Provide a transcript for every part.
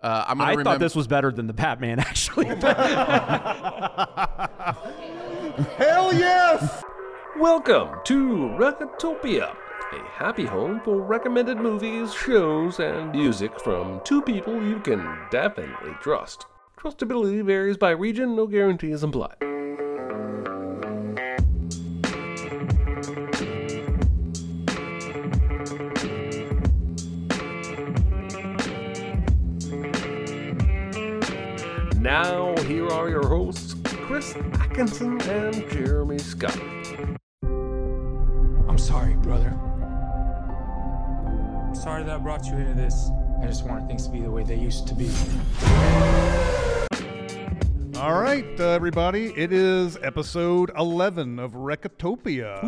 Uh, I'm gonna I remember. thought this was better than the Batman, actually. Hell yes! Welcome to Recotopia, a happy home for recommended movies, shows, and music from two people you can definitely trust. Trustability varies by region, no guarantees implied. Chris Atkinson and Jeremy Scott. I'm sorry, brother. I'm sorry that I brought you into this. I just wanted things to be the way they used to be. All right, uh, everybody. It is episode 11 of Recotopia.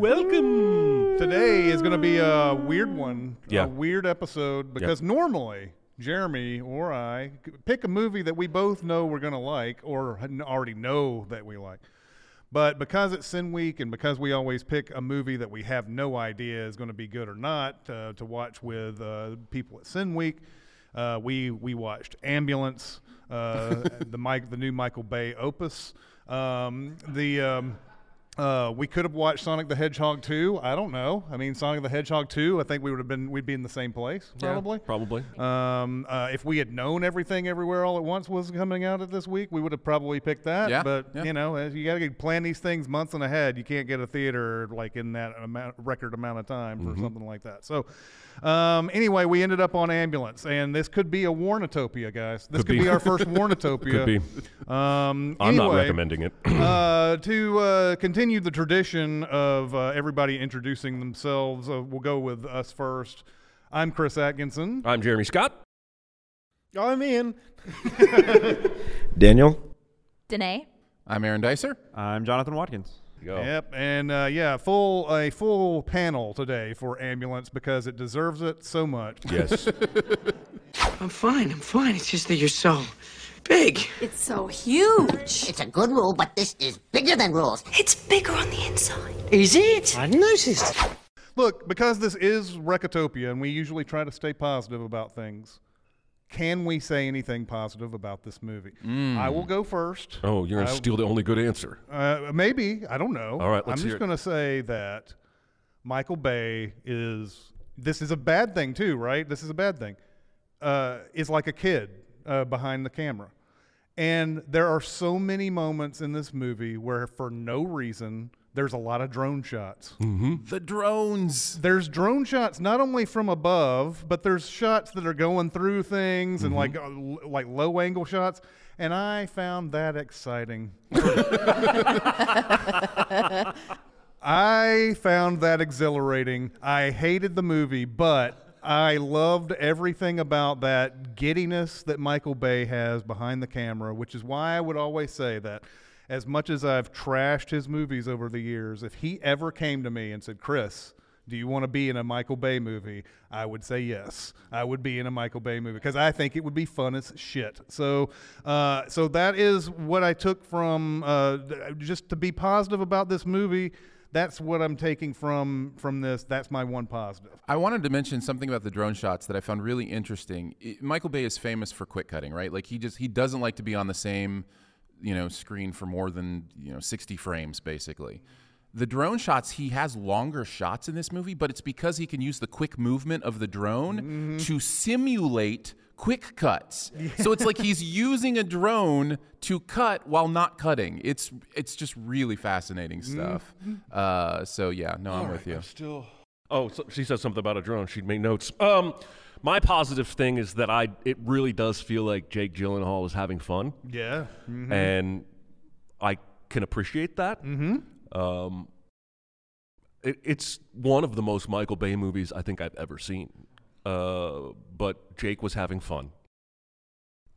Welcome. Today is going to be a weird one, Yeah. a weird episode, because normally Jeremy or I pick a movie that we both know we're going to like or already know that we like. But because it's Sin Week and because we always pick a movie that we have no idea is going to be good or not uh, to watch with uh, people at Sin Week, uh, we we watched Ambulance, uh, the Mike the new Michael Bay opus. Um, the um, uh, we could have watched Sonic the Hedgehog 2. I don't know. I mean, Sonic the Hedgehog 2. I think we would have been we'd be in the same place probably. Probably. Um, uh, if we had known everything everywhere all at once was coming out at this week, we would have probably picked that. Yeah, But yeah. you know, you got to plan these things months and ahead. You can't get a theater like in that amount, record amount of time Mm-hmm. for something like that. So, um, anyway, we ended up on ambulance, and this could be a Warnotopia, guys. This Could could, be. be. our first Warnotopia. Could be. Um, I'm not recommending it. uh, to uh, continue the tradition of uh, everybody introducing themselves, uh, we'll go with us first. I'm Chris Atkinson. I'm Jeremy Scott. I'm in. Daniel? Danae. I'm Aaron Dicer. I'm Jonathan Watkins. Go. Yep, and uh, yeah, full a full panel today for ambulance because it deserves it so much. Yes. I'm fine, I'm fine. It's just that you're so big. It's so huge. It's a good rule, but this is bigger than rules. It's bigger on the inside. Is it? I noticed. Look, because this is Recotopia, and we usually try to stay positive about things. Can we say anything positive about this movie? I will go first. Oh, you're going to steal the only good answer. Uh, maybe I don't know. All right, I'm let's hear just going to say that Michael Bay is. This is a bad thing too, right? This is a bad thing. Uh, is like a kid uh, behind the camera, and there are so many moments in this movie where, for no reason, there's a lot of drone shots. The drones. There's drone shots not only from above, but there's shots that are going through things and like uh, like low angle shots, and I found that exciting. I found that exhilarating. I hated the movie, but I loved everything about that giddiness that Michael Bay has behind the camera, which is why I would always say that as much as I've trashed his movies over the years, if he ever came to me and said, Chris, do you want to be in a Michael Bay movie? I would say yes. I would be in a Michael Bay movie because I think it would be fun as shit. So, uh, so that is what I took from uh, just to be positive about this movie. That's what I'm taking from from this. That's my one positive. I wanted to mention something about the drone shots that I found really interesting. I- Michael Bay is famous for quick cutting, right? Like he just he doesn't like to be on the same, you know, screen for more than you know 60 frames, basically. The drone shots, he has longer shots in this movie, but it's because he can use the quick movement of the drone to simulate quick cuts. So it's like he's using a drone to cut while not cutting. It's it's just really fascinating stuff. Uh, so yeah, no, I'm with you. Still. Oh, so she said something about a drone. She'd make notes. Um, my positive thing is that I it really does feel like Jake Gyllenhaal is having fun, Yeah. and I can appreciate that. Mm-hmm. Um, it, it's one of the most Michael Bay movies I think I've ever seen. Uh, but Jake was having fun,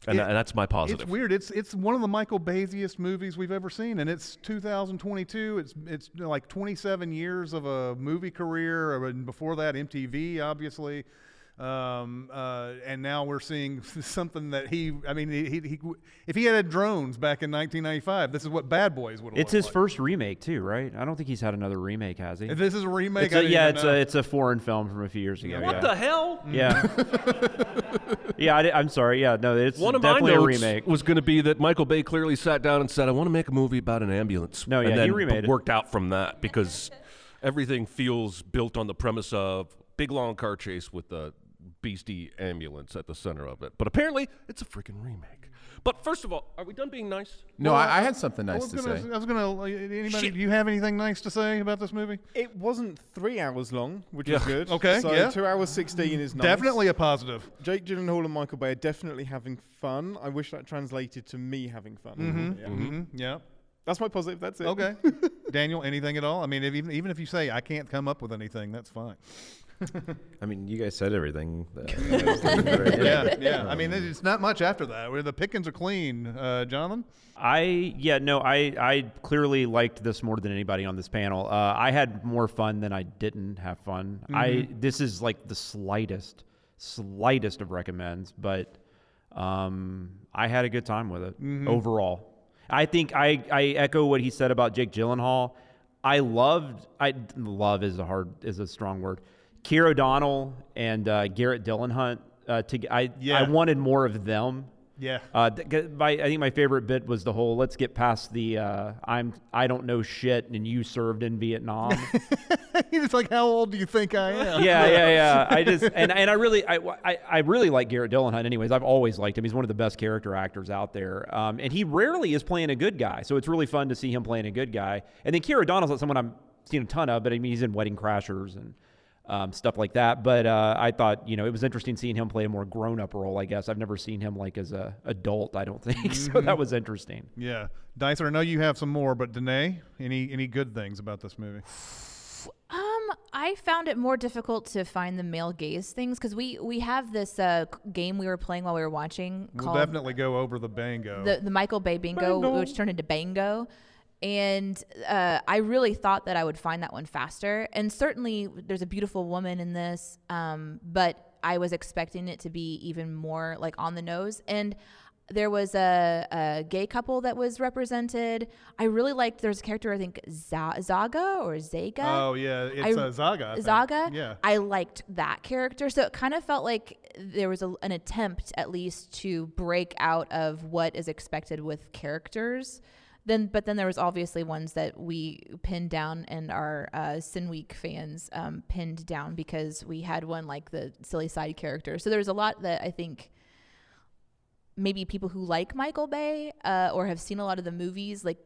and, It- that's my positive. It's weird. It's it's one of the Michael Baysiest movies we've ever seen, and it's 2022. It's it's like 27 years of a movie career, and before that, MTV, obviously. Um, uh, and now we're seeing something that he, I mean, he, he, he, if he had had drones back in 1995, this is what Bad Boys would have It's his first remake too, right? I don't think he's had another remake, has he? If this is a remake, It's I a- yeah, it's know. a it's a foreign film from a few years ago. What yeah. the hell? Yeah. yeah, I, am sorry. Yeah, no, it's One of my definitely a notes remake. was going to be that Michael Bay clearly sat down and said, "I want to make a movie about an ambulance." No, yeah, and he then remade it. worked out from that because everything feels built on the premise of big long car chase with the beastie ambulance at the center of it. But apparently, it's a freaking remake. But first of all, are we done being nice? No, I, I had something nice to gonna, say. I was gonna. Anybody? Shit. Do you have anything nice to say about this movie? It wasn't three hours long, which Yeah. was good. Okay, so yeah. two hours sixteen is nice. Definitely a positive. Jake Gyllenhaal and Michael Bay are definitely having fun. I wish that translated to me having fun. Yeah. hmm Yeah. That's my positive. That's it. Okay. Daniel, anything at all? I mean, if, even even if you say I can't come up with anything, that's fine. I mean, you guys said everything. That I was right. Yeah, yeah. I mean, it's not much after that. Where the pickings are clean, uh, Jonathan. I yeah no I I clearly liked this more than anybody on this panel. Uh, I had more fun than I didn't have fun. I this is like the slightest slightest of recommends, but um, I had a good time with it overall. I think I I echo what he said about Jake Gyllenhaal. I loved I love is a hard is a strong word. Keir O'Donnell and uh, Garrett Dillahunt. Uh, to I Yeah. I wanted more of them. Yeah. Uh, my, I think my favorite bit was the whole "let's get past the uh, I'm I don't know shit and you served in Vietnam." He's like, how old do you think I am? yeah, yeah, yeah. I just and, and I really I, I, I really like Garrett Dillahunt. Anyways, I've always liked him. He's one of the best character actors out there, um, and he rarely is playing a good guy. So it's really fun to see him playing a good guy. And then Keir O'Donnell's not someone I'm seen a ton of, but I mean he's in Wedding Crashers and. Um, stuff like that, but uh, I thought you know it was interesting seeing him play a more grown-up role. I guess I've never seen him like as a adult. I don't think so. That was interesting. Yeah. Dicer, I know you have some more, but Danae, any any good things about this movie? Um, I found it more difficult to find the male gaze things because we we have this uh, game we were playing while we were watching We'll called definitely go over the bango. the the Michael Bay Bingo, Bingo. which turned into Bango. And uh, I really thought that I would find that one faster. And certainly, there's a beautiful woman in this, um, but I was expecting it to be even more like on the nose. And there was a, a gay couple that was represented. I really liked. There's a character I think Z- Zaga or Zaga. oh yeah, it's I- uh, Zaga. I think. Zaga. Yeah. I liked that character. So it kind of felt like there was a, an attempt, at least, to break out of what is expected with characters. Then, but then there was obviously ones that we pinned down, and our uh, Sin Week fans um, pinned down because we had one like the silly side character. So there was a lot that I think maybe people who like Michael Bay uh, or have seen a lot of the movies like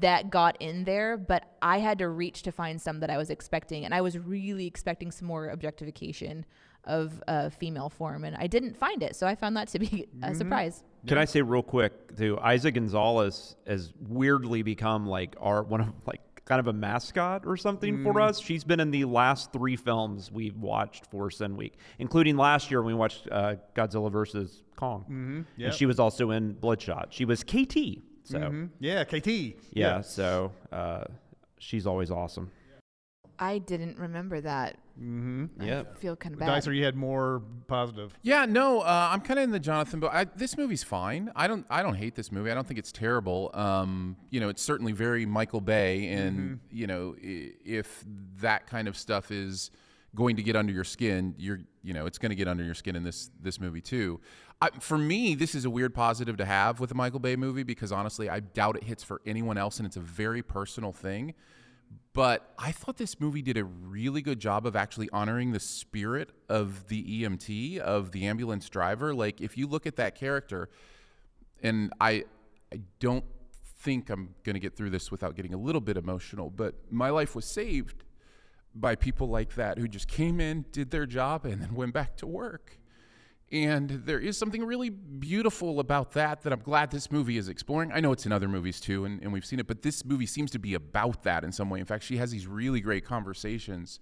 that got in there, but I had to reach to find some that I was expecting, and I was really expecting some more objectification of uh, female form, and I didn't find it, so I found that to be a surprise. Can I say real quick too? Eiza Gonzalez has weirdly become like our one of like kind of a mascot or something for us. She's been in the last three films we've watched for Sin Week, including last year when we watched uh, Godzilla versus Kong, Mm-hmm. Yep. and she was also in Bloodshot. She was KT. So Mhm. Yeah, KT. yeah, so uh, she's always awesome. I didn't remember that. Mm-hmm. Yeah. I feel kind of bad. Dicer, you had more positive. Yeah, no, uh, I'm kind of in the Jonathan. But I, this movie's fine. I don't, I don't hate this movie. I don't think it's terrible. Um, you know, it's certainly very Michael Bay, and you know, i- if that kind of stuff is going to get under your skin, you're, you know, it's going to get under your skin in this this movie too. I, for me, this is a weird positive to have with a Michael Bay movie because honestly, I doubt it hits for anyone else, and it's a very personal thing but I thought this movie did a really good job of actually honoring the spirit of the EMT of the ambulance driver. Like if you look at that character, and I, I don't think I'm going to get through this without getting a little bit emotional, but my life was saved by people like that who just came in, did their job, and then went back to work. And there is something really beautiful about that that I'm glad this movie is exploring. I know it's in other movies too, and, and we've seen it, but this movie seems to be about that in some way. In fact, she has these really great conversations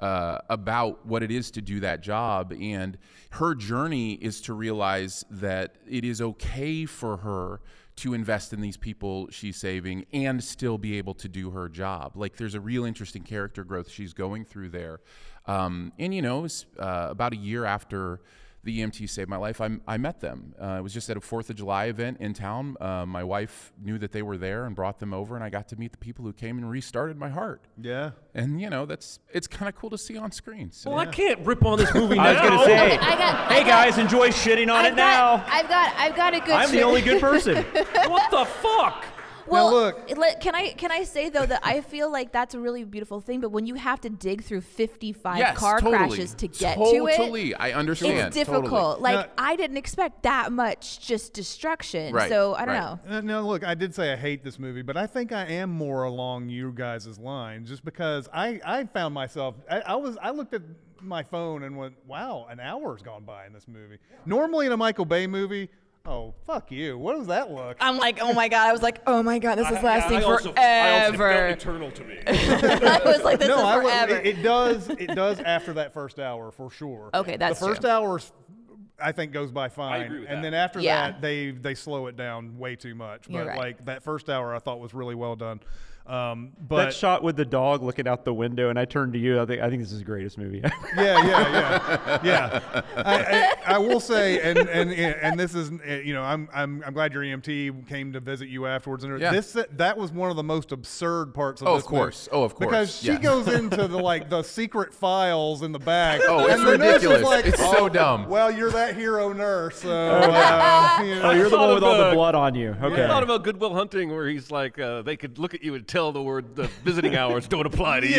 uh, about what it is to do that job. And her journey is to realize that it is okay for her to invest in these people she's saving and still be able to do her job. Like there's a real interesting character growth she's going through there. Um, and you know, it was uh, about a year after the EMT saved my life. I, I met them. Uh, it was just at a Fourth of July event in town. Uh, my wife knew that they were there and brought them over, and I got to meet the people who came and restarted my heart. Yeah. And you know, that's it's kind of cool to see on screen. So. Well, I can't rip on this movie I was now. gonna say, I got. hey I got- guys, enjoy shitting on I've it got, now. I've got. I've got a good. I'm the only good person. what the fuck? Well, look- let- can I can I say though that I feel like that's a really beautiful thing, but when you have to dig through 55 yes, car totally. crashes to get to it, Totally, I understand. it's difficult. Totally. Like Now- I didn't expect that much just destruction. Right, So I don't right. know. Uh, no, look, I did say I hate this movie, but I think I am more along you guys' line just because I, I found myself, I, I was, I looked at my phone and went, wow, an hour's gone by in this movie. Normally in a Michael Bay movie, oh, fuck you. What does that look? I'm like, oh my god. I was like, oh my god, this is I- lasting I also, I also felt forever. eternal to me. I was like, this no, is I would- forever. it, it does. It does after that first hour for sure. Okay, that's the first true. hour. I think goes by fine, agree with and that. then after Yeah. that, they they slow it down way too much. But You're right. like that first hour, I thought was really well done. Um, but that shot with the dog looking out the window, and I turned to you. I think I think this is the greatest movie. ever. yeah, yeah, yeah, yeah. I, I, I will say, and and and this is, uh, you know, I'm I'm I'm glad your EMT came to visit you afterwards. And Yeah. this that was one of the most absurd parts of Oh, this of course. movie. Oh, of course. because she Yeah. goes into the like the secret files in the back. Oh, it's and the nurse is ridiculous. Like, It's so "Oh, dumb." Well, you're that hero nurse, so uh, you know. oh, you're the one with of all the the- blood on you. Okay. I thought about Good Will Hunting, where he's like, uh, they could look at you and tell the word the visiting hours don't apply to you.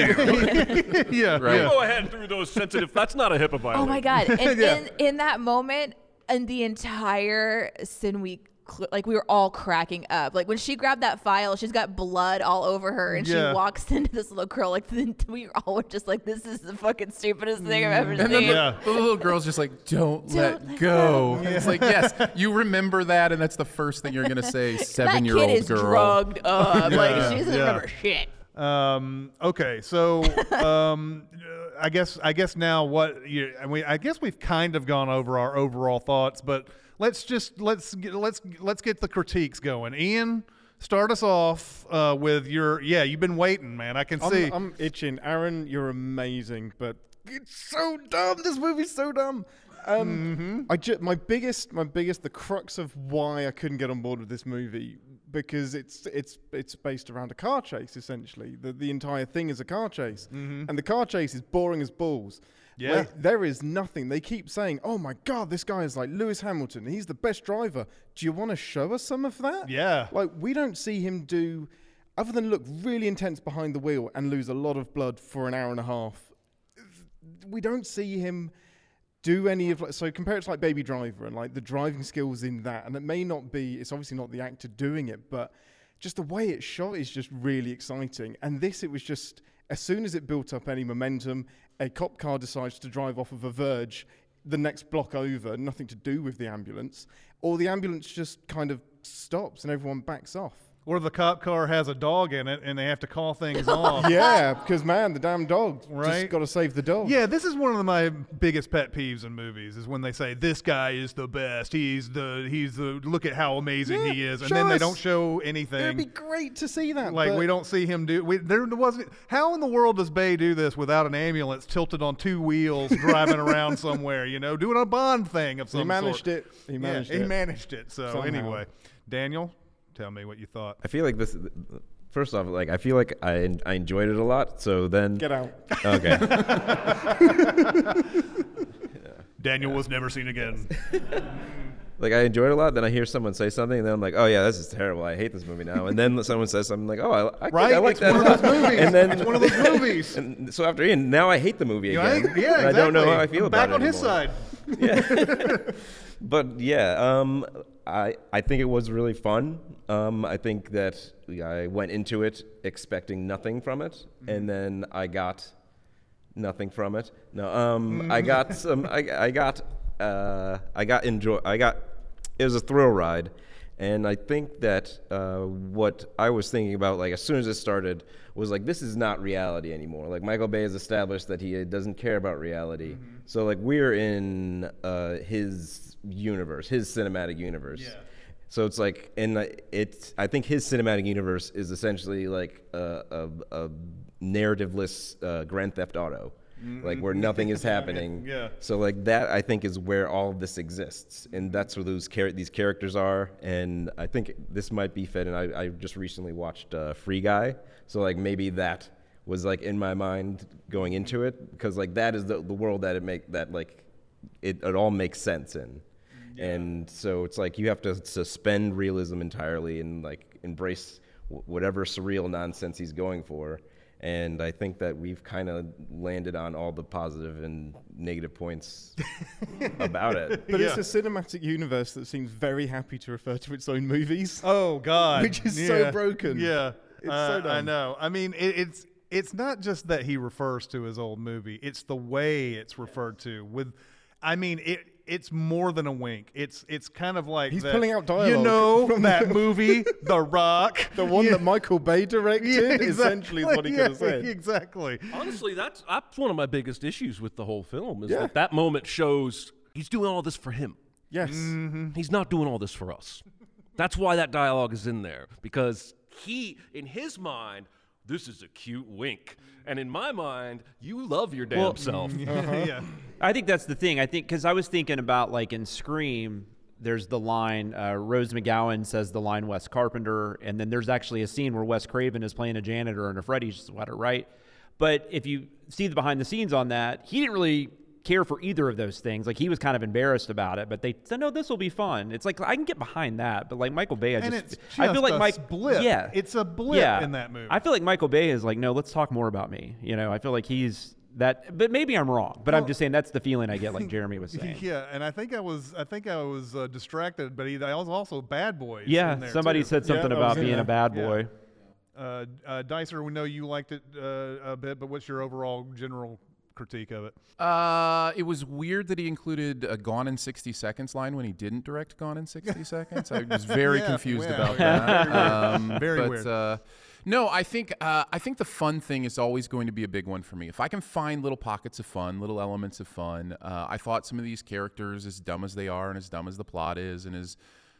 yeah, Right. yeah. Go ahead through those sensitive. That's not a HIPAA violation. Oh my god! And Yeah. in in that moment, and the entire sin week. Cl- Like we were all cracking up. Like when she grabbed that file, she's got blood all over her, and Yeah. she walks into this little girl. Like we all were just like, "This is the fucking stupidest thing I've ever And then seen." the, Yeah. the little girl's just like, "Don't, Don't let, let go." It's like, yes, you remember that, and that's the first thing you're gonna say, seven-year-old kid is girl. drugged up. Like Yeah, she doesn't yeah. remember shit. Um, okay, so um, I guess I guess now what you and we I guess we've kind of gone over our overall thoughts, but let's just let's get, let's let's get the critiques going. Ian, start us off uh, with your yeah. You've been waiting, man. I can see. I'm, I'm itching. Aaron, you're amazing, but it's so dumb. This movie's so dumb. Um, I ju- my biggest, my biggest, the crux of why I couldn't get on board with this movie because it's it's it's based around a car chase essentially. The the entire thing is a car chase, and the car chase is boring as balls. Yeah. Like, there is nothing. They keep saying, "Oh my God, this guy is like Lewis Hamilton. He's the best driver." Do you want to show us some of that? Yeah. Like we don't see him do, other than look really intense behind the wheel and lose a lot of blood for an hour and a half. We don't see him do any of like so compare it to like Baby Driver and like the driving skills in that, and it may not be. It's obviously not the actor doing it, but just the way it's shot is just really exciting. And this, it was just as soon as it built up any momentum, a cop car decides to drive off of a verge, the next block over, nothing to do with the ambulance, or the ambulance just kind of stops and everyone backs off. Or the cop car has a dog in it, and they have to call things off. yeah, because man, the damn dog Right. just got to save the dog. Yeah, this is one of my biggest pet peeves in movies is when they say this guy is the best. He's the he's the look at how amazing Yeah, he is, and then they don't show anything. it'd be great to see that. like we don't see him do. We, there wasn't. How in the world does Bay do this without an ambulance tilted on two wheels driving around somewhere? You know, doing a Bond thing of some He managed sort. it. He Yeah, managed he it. managed it. So Somehow. anyway, Daniel, tell me what you thought. I feel like this. First off, like I feel like I I enjoyed it a lot. So then, Get out. okay. Daniel was never seen again. like I enjoyed it a lot. Then I hear someone say something, and then I'm like, oh yeah, this is terrible. I hate this movie now. And then someone says something like, oh, I, I, think Right? I like It's that. one of those movies. And then It's one of those movies. And so after Ian, now I hate the movie again. I- yeah, and I don't know how I feel I'm about back it on his anymore. Side. But yeah, um, I I think it was really fun. Um, I think that I went into it expecting nothing from it, Mm-hmm. and then I got nothing from it. No, um, I got some. I, I got uh, I got enjoy. I got it was a thrill ride, and I think that uh, what I was thinking about, like as soon as it started, was like this is not reality anymore. Like Michael Bay has established that he doesn't care about reality. So like we're in uh, his universe, his cinematic universe. Yeah. So it's like, and I- it's. I think his cinematic universe is essentially like a, a, a narrativeless uh, Grand Theft Auto. like where nothing is happening. Yeah. So like that, I think is where all of this exists, and that's where those char- these characters are. And I think this might be fed. And I, I just recently watched uh, Free Guy, so like maybe that was like in my mind going into it because like that is the the world that it make that like it, it all makes sense in. And so it's like you have to suspend realism entirely and like embrace w- whatever surreal nonsense he's going for. And I think that we've kind of landed on all the positive and negative points about it. But it's a cinematic universe that seems very happy to refer to its own movies. Oh God, Which is so broken. Yeah, It's Uh, so I know. I mean, it, it's it's not just that he refers to his old movie; it's the way it's referred to. With, I mean, it it's more than a wink. It's it's kind of like He's that- pulling out You dialogue know from that movie, The Rock, The one Yeah. that Michael Bay directed, Yeah, essentially, is what he exactly. could have said. Exactly. Honestly, that's that's one of my biggest issues with the whole film is Yeah. that that moment shows he's doing all this for him. Yes. Mm-hmm. He's not doing all this for us. That's why that dialogue is in there because he, in his mind, this is a cute wink, and in my mind, you love your damn Well, self. yeah. I think that's the thing. I think because I was thinking about like in Scream, there's the line uh, Rose McGowan says the line Wes Carpenter, and then there's actually a scene where Wes Craven is playing a janitor in a Freddy sweater, right? But if you see the behind the scenes on that, he didn't really care for either of those things. Like he was kind of embarrassed about it, but they said, "No, this will be fun." It's like I can get behind that, but like Michael Bay, I And just, it's I feel like Mike, blip. yeah, It's a blip yeah. in that movie. I feel like Michael Bay is like, no, let's talk more about me. You know, I feel like he's that, but maybe I'm wrong. But I'm just saying that's the feeling I get, like Jeremy was saying. Yeah, and I think I was I think I was uh, distracted, but he, I was also Bad Boys. Yeah, in there, somebody too. said something was about being there. a bad Yeah. boy. Uh, uh, Dicer, we know you liked it uh, a bit, but what's your overall general critique of it? Uh, it was weird that he included a "Gone in 60 Seconds" line when he didn't direct "Gone in 60 Seconds." I was very Yeah, confused about that. very weird. Um, Very but, weird. Uh, no, I think uh, I think the fun thing is always going to be a big one for me. If I can find little pockets of fun, little elements of fun, uh, I thought some of these characters, as dumb as they are, and as dumb as the plot is, and as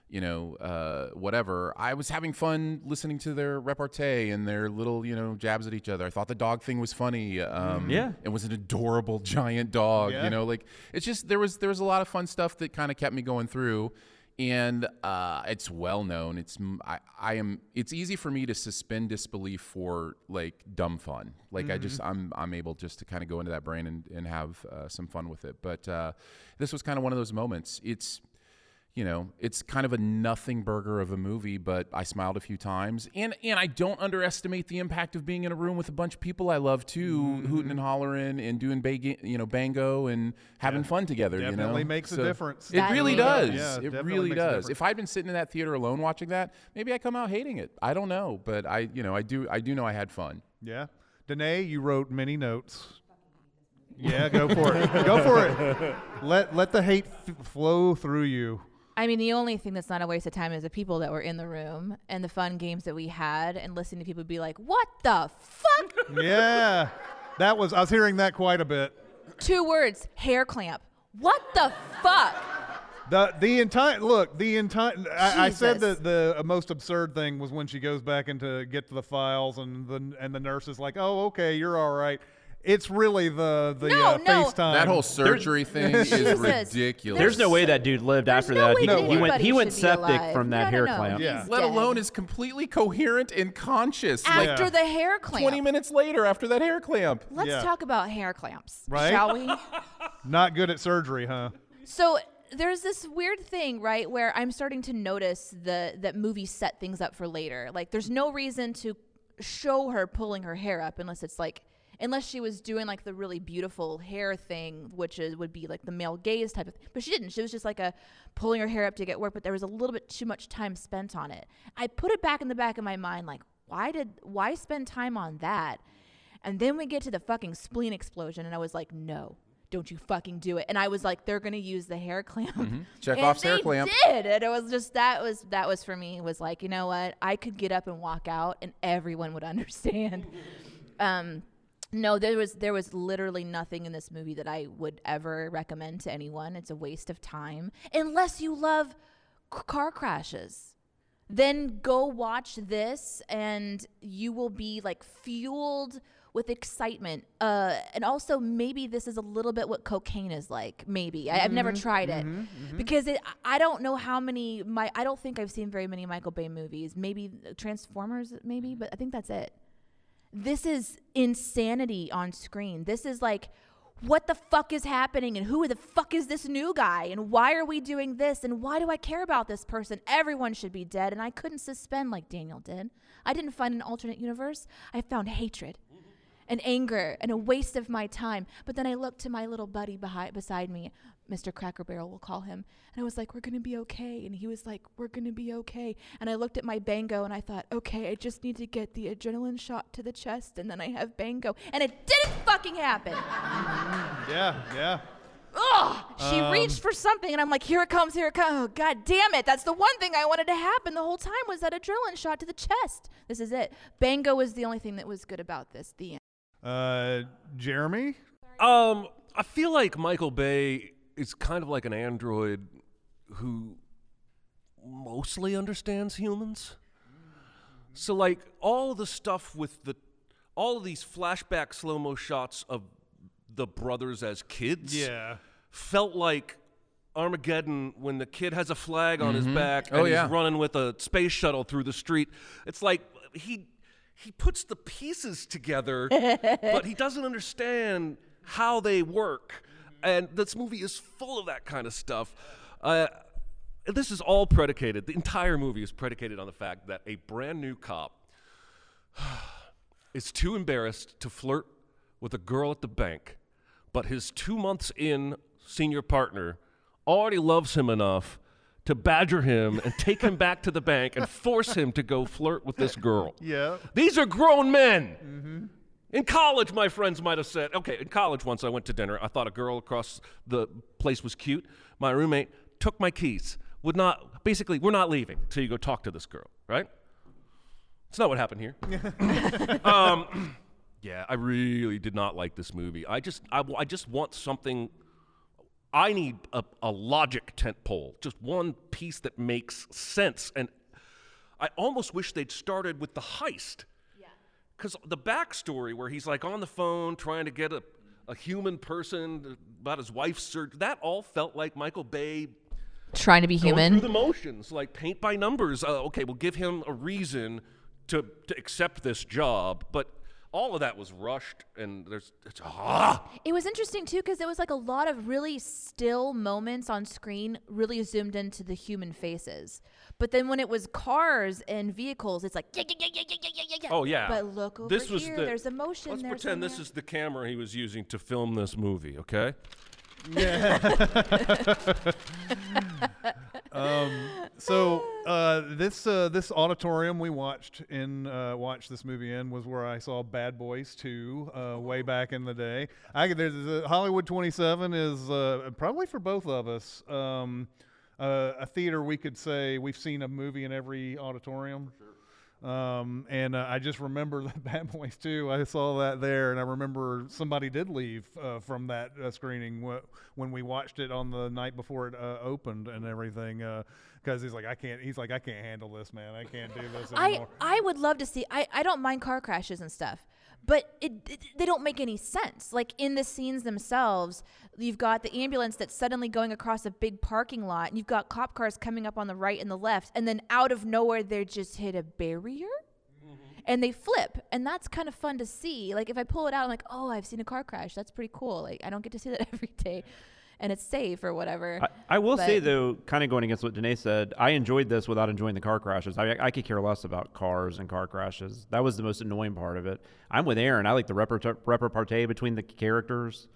you know, uh, whatever. I was having fun listening to their repartee and their little, you know, jabs at each other. I thought the dog thing was funny. Um, Yeah. it was an adorable giant dog. Yeah. You know, like it's just there was there was a lot of fun stuff that kind of kept me going through. And uh, it's well known. It's I, I am. It's easy for me to suspend disbelief for like dumb fun. Like I just I'm I'm able just to kind of go into that brain and and have uh, some fun with it. But uh, this was kind of one of those moments. It's you know, it's kind of a nothing burger of a movie, but I smiled a few times, and and I don't underestimate the impact of being in a room with a bunch of people I love too, Mm-hmm. hooting and hollering and doing bang, you know, bango and having fun together. you Definitely know? makes a difference. It That really does. Yeah, it really does. If I'd been sitting in that theater alone watching that, maybe I come out hating it. I don't know, but I, you know, I do. I do know I had fun. Yeah, Danae, you wrote many notes. Yeah, go for it. go for it. Let let the hate f- flow through you. I mean, the only thing that's not a waste of time is the people that were in the room and the fun games that we had, and listening to people be like, "What the fuck?" Yeah, that was. I was hearing that quite a bit. Two words: hair clamp. What the fuck? The the entire look the entire I, I said that the most absurd thing was when she goes back into get to the files and the and the nurse is like, oh okay, you're all right. It's really the the No, uh, no. FaceTime. That whole surgery thing is Jesus. ridiculous. There's no way that dude lived There's after no that. way He, that he went he went septic alive. from that No, no, hair no. clamp. Yeah. Let dead. alone is completely coherent and conscious. Like After the hair clamp. 20 minutes later, after that hair clamp. Let's Yeah. talk about hair clamps, Right? shall we? not good at surgery, huh? So there's this weird thing, right, where I'm starting to notice the that movies set things up for later. Like there's no reason to show her pulling her hair up unless it's like unless she was doing like the really beautiful hair thing, which is would be like the male gaze type of thing. But she didn't. She was just like a pulling her hair up to get work, but there was a little bit too much time spent on it. I put it back in the back of my mind like why did why spend time on that? And then we get to the fucking spleen explosion and I was like, "No. Don't you fucking do it." And I was like, "They're going to use the hair clamp." Chekhov's and hair clamp. Did. And it was just that was that was for me was like, "You know what? I could get up and walk out and everyone would understand." um no, there was there was literally nothing in this movie that I would ever recommend to anyone. It's a waste of time unless you love c- car crashes. Then go watch this and you will be like fueled with excitement. Uh, and also maybe this is a little bit what cocaine is like. Maybe I, I've never Mm-hmm, tried it because it. I don't know how many. My I don't think I've seen very many Michael Bay movies. Maybe Transformers, maybe, but I think that's it. This is insanity on screen. This is like. What the fuck is happening and who the fuck is this new guy and why are we doing this and why do I care about this person? Everyone should be dead and I couldn't suspend like Daniel did. I didn't find an alternate universe. I found hatred and anger and a waste of my time. But then I looked to my little buddy behind, beside me, Mr. Cracker Barrel, we'll call him, and I was like, "We're gonna be okay." And he was like, "We're gonna be okay." And I looked at my bango and I thought, "Okay, I just need to get the adrenaline shot to the chest, and then I have bango." And it didn't fucking happen. Yeah, yeah. Ugh! She Um, reached for something, and I'm like, "Here it comes! Here it comes!" Oh, God damn it! That's the one thing I wanted to happen the whole time was that adrenaline shot to the chest. This is it. Bango was the only thing that was good about this. The end. Uh, Jeremy. Um, I feel like Michael Bay is kind of like an android who mostly understands humans. So like all the stuff with the all of these flashback slow mo shots of the brothers as kids Yeah. felt like Armageddon when the kid has a flag on his mm-hmm. back Oh, and yeah. he's running with a space shuttle through the street. It's like he he puts the pieces together, but he doesn't understand how they work. And this movie is full of that kind of stuff. Uh, this is all predicated. The entire movie is predicated on the fact that a brand new cop is too embarrassed to flirt with a girl at the bank, but his two months in senior partner already loves him enough to badger him and take him back to the bank and force him to go flirt with this girl. Yeah. These are grown men. In college, my friends might have said, okay, in college once I went to dinner, I thought a girl across the place was cute. My roommate took my keys. Would not, basically, we're not leaving until you go talk to this girl, right? It's not what happened here. um, yeah, I really did not like this movie. I just, I, I just want something. I need a, a logic tent pole, just one piece that makes sense. And I almost wish they'd started with the heist. Because the backstory where he's like on the phone trying to get a, a human person about his wife's surgery, that all felt like Michael Bay Trying to be human. through the motions, like paint by numbers. Uh, okay, we'll give him a reason to, to accept this job, but all of that was rushed, and there's it's, ah. It was interesting too because it was like a lot of really still moments on screen, really zoomed into the human faces. But then when it was cars and vehicles, it's like yeah, yeah, yeah, yeah, yeah, yeah, yeah. Oh yeah. But look over this was here. the, there's emotion. Let's there's pretend this is the camera he was using to film this movie. Okay. Um, so uh, this uh, this auditorium we watched in uh, watched this movie in was where I saw Bad Boys 2 uh, way back in the day. I there's uh, Hollywood 27 is uh, probably for both of us um, uh, a theater we could say we've seen a movie in every auditorium. Um, and uh, I just remember the Bad Boys too. I saw that there, and I remember somebody did leave uh, from that uh, screening wh- when we watched it on the night before it uh, opened and everything. Because he's like, I can't. He's like, I can't handle this, man. I can't do this anymore. I. I would love to see. I I don't mind car crashes and stuff. But it, it, they don't make any sense. Like in the scenes themselves, you've got the ambulance that's suddenly going across a big parking lot, and you've got cop cars coming up on the right and the left, and then out of nowhere, they just hit a barrier? Mm-hmm. And they flip and that's kind of fun to see. Like if i pull it out i'm like oh i've seen a car crash. That's pretty cool. Like i don't get to see that every day and it's safe or whatever I, I will say though, kind of going against what Danae said, I enjoyed this without enjoying the car crashes. I, I could care less about cars and car crashes. That was the most annoying part of it. I'm with Aaron. I like the repart- repartee between the characters,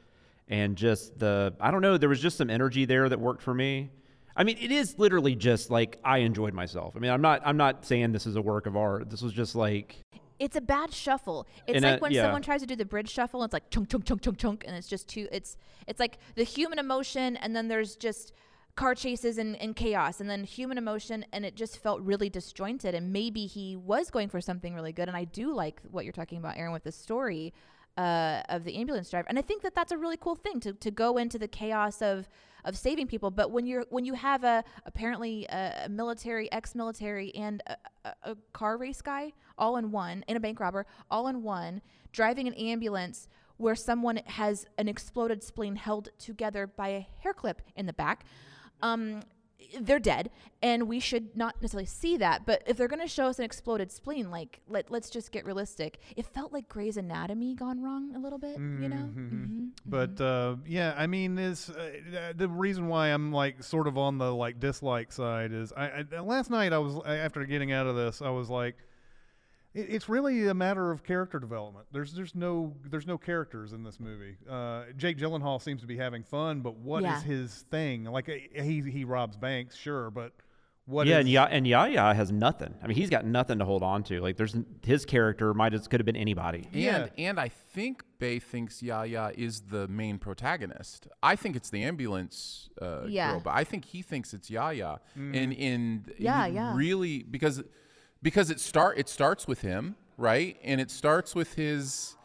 and just the I don't know. There was just some energy there that worked for me. I mean, it is literally just like I enjoyed myself. I mean, I'm not I'm not saying this is a work of art. This was just like it's a bad shuffle. It's And, like uh, when yeah. someone tries to do the bridge shuffle, it's like chunk chunk chunk chunk chunk, and it's just too. It's it's like the human emotion, and then there's just car chases and, and chaos, and then human emotion, and it just felt really disjointed. And maybe he was going for something really good, and I do like what you're talking about, Aaron, with the story. uh, of the ambulance driver. And I think that that's a really cool thing to, to go into the chaos of of saving people. But when you're when you have a apparently a, military, ex-military, and a, a, a car race guy all in one, and a bank robber all in one, driving an ambulance where someone has an exploded spleen held together by a hair clip in the back. Um, they're dead, and we should not necessarily see that. But if they're going to show us an exploded spleen, like let let's just get realistic. It felt like Grey's Anatomy gone wrong a little bit, you know. Mm-hmm. But uh, yeah, I mean, is uh, the reason why I'm like sort of on the like dislike side is I, I last night I was after getting out of this I was like, it, it's really a matter of character development. There's there's no there's no characters in this movie. Uh, Jake Gyllenhaal seems to be having fun, but what is Yeah. his thing? Like uh, he he robs banks, sure, but what yeah, is- and, ya- and Yahya has nothing. I mean, he's got nothing to hold on to. Like, there's his character might have could have been anybody. And and I think Bay thinks Yahya is the main protagonist. I think it's the ambulance uh, Yeah. girl, but I think he thinks it's Yahya. Mm. And and Yeah, yeah. really because because it start it starts with him, right? And it starts with his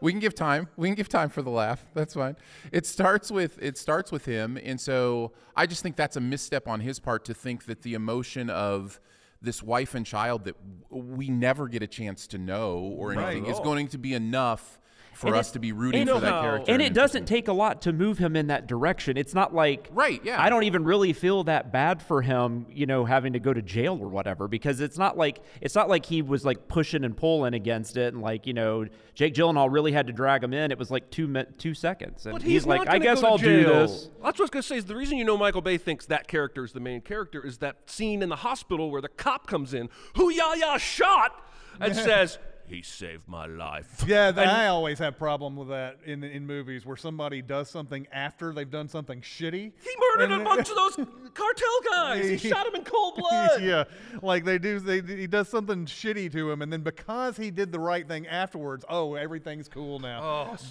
we can give time. We can give time for the laugh. That's fine. It starts with it starts with him, and so I just think that's a misstep on his part to think that the emotion of this wife and child that we never get a chance to know or Right. anything is Oh. going to be enough for And us to be rooting for that character. And it doesn't take a lot to move him in that direction. It's not like right, yeah. I don't even really feel that bad for him, you know, having to go to jail or whatever, because it's not like it's not like he was like pushing and pulling against it, and like you know, Jake Gyllenhaal really had to drag him in. It was like two two seconds, and But he's, like, I guess I'll do this. That's what I was going to say. Is the reason you know Michael Bay thinks that character is the main character is that scene in the hospital where the cop comes in, who Yahya shot, and says, "He saved my life." Yeah, th- And- I always have problem with that in in movies where somebody does something after they've done something shitty. He murdered And- a bunch of those cartel guys. He shot him in cold blood. yeah, like they do. They, he does something shitty to him, and then because he did the right thing afterwards, oh, everything's cool now. Oh, so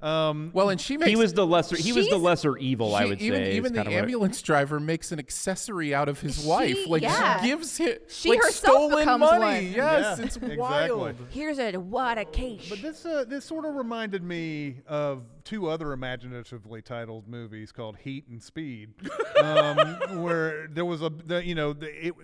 but um, well, and she makes, He was the lesser. He was the lesser evil. I would even say. is even the kinda ambulance driver makes an accessory out of his wife. Like yeah. she gives him She like herself stolen becomes money. one. Yes, Yeah, it's exactly. wild. Here's a what a case. But this uh, this sort of reminded me of two other imaginatively titled movies called Heat and Speed, um, where there was a the, you know the, it,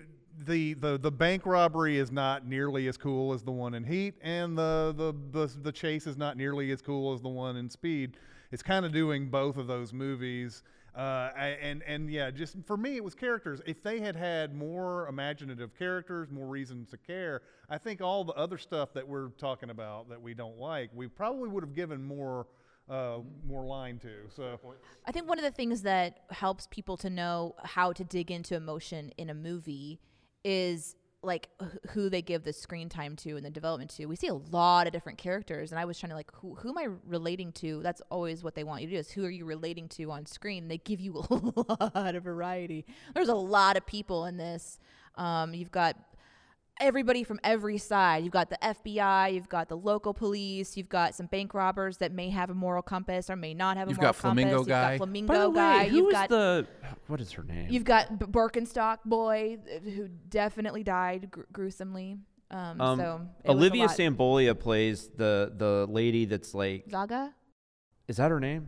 the the the bank robbery is not nearly as cool as the one in Heat, and the the the, the chase is not nearly as cool as the one in Speed. It's kind of doing both of those movies. Uh, and and yeah, just for me, it was characters. If they had had more imaginative characters, more reasons to care, I think all the other stuff that we're talking about that we don't like, we probably would have given more uh, more line to. So I think one of the things that helps people to know how to dig into emotion in a movie is like who they give the screen time to and the development to. We see a lot of different characters, and I was trying to like who who am I relating to? That's always what they want you to do is who are you relating to on screen? They give you a lot of variety. There's a lot of people in this. Um, you've got everybody from every side. You've got the FBI, you've got the local police, you've got some bank robbers that may have a moral compass or may not have a You've moral got Flamingo compass. guy. You've got Flamingo By the way, who you've is got the what is her name? You've got B- Birkenstock boy uh, who definitely died gr- gruesomely. Um, Um, so it was a Olivia. Stambouliah plays the the lady that's like. Zaga. Is that her name?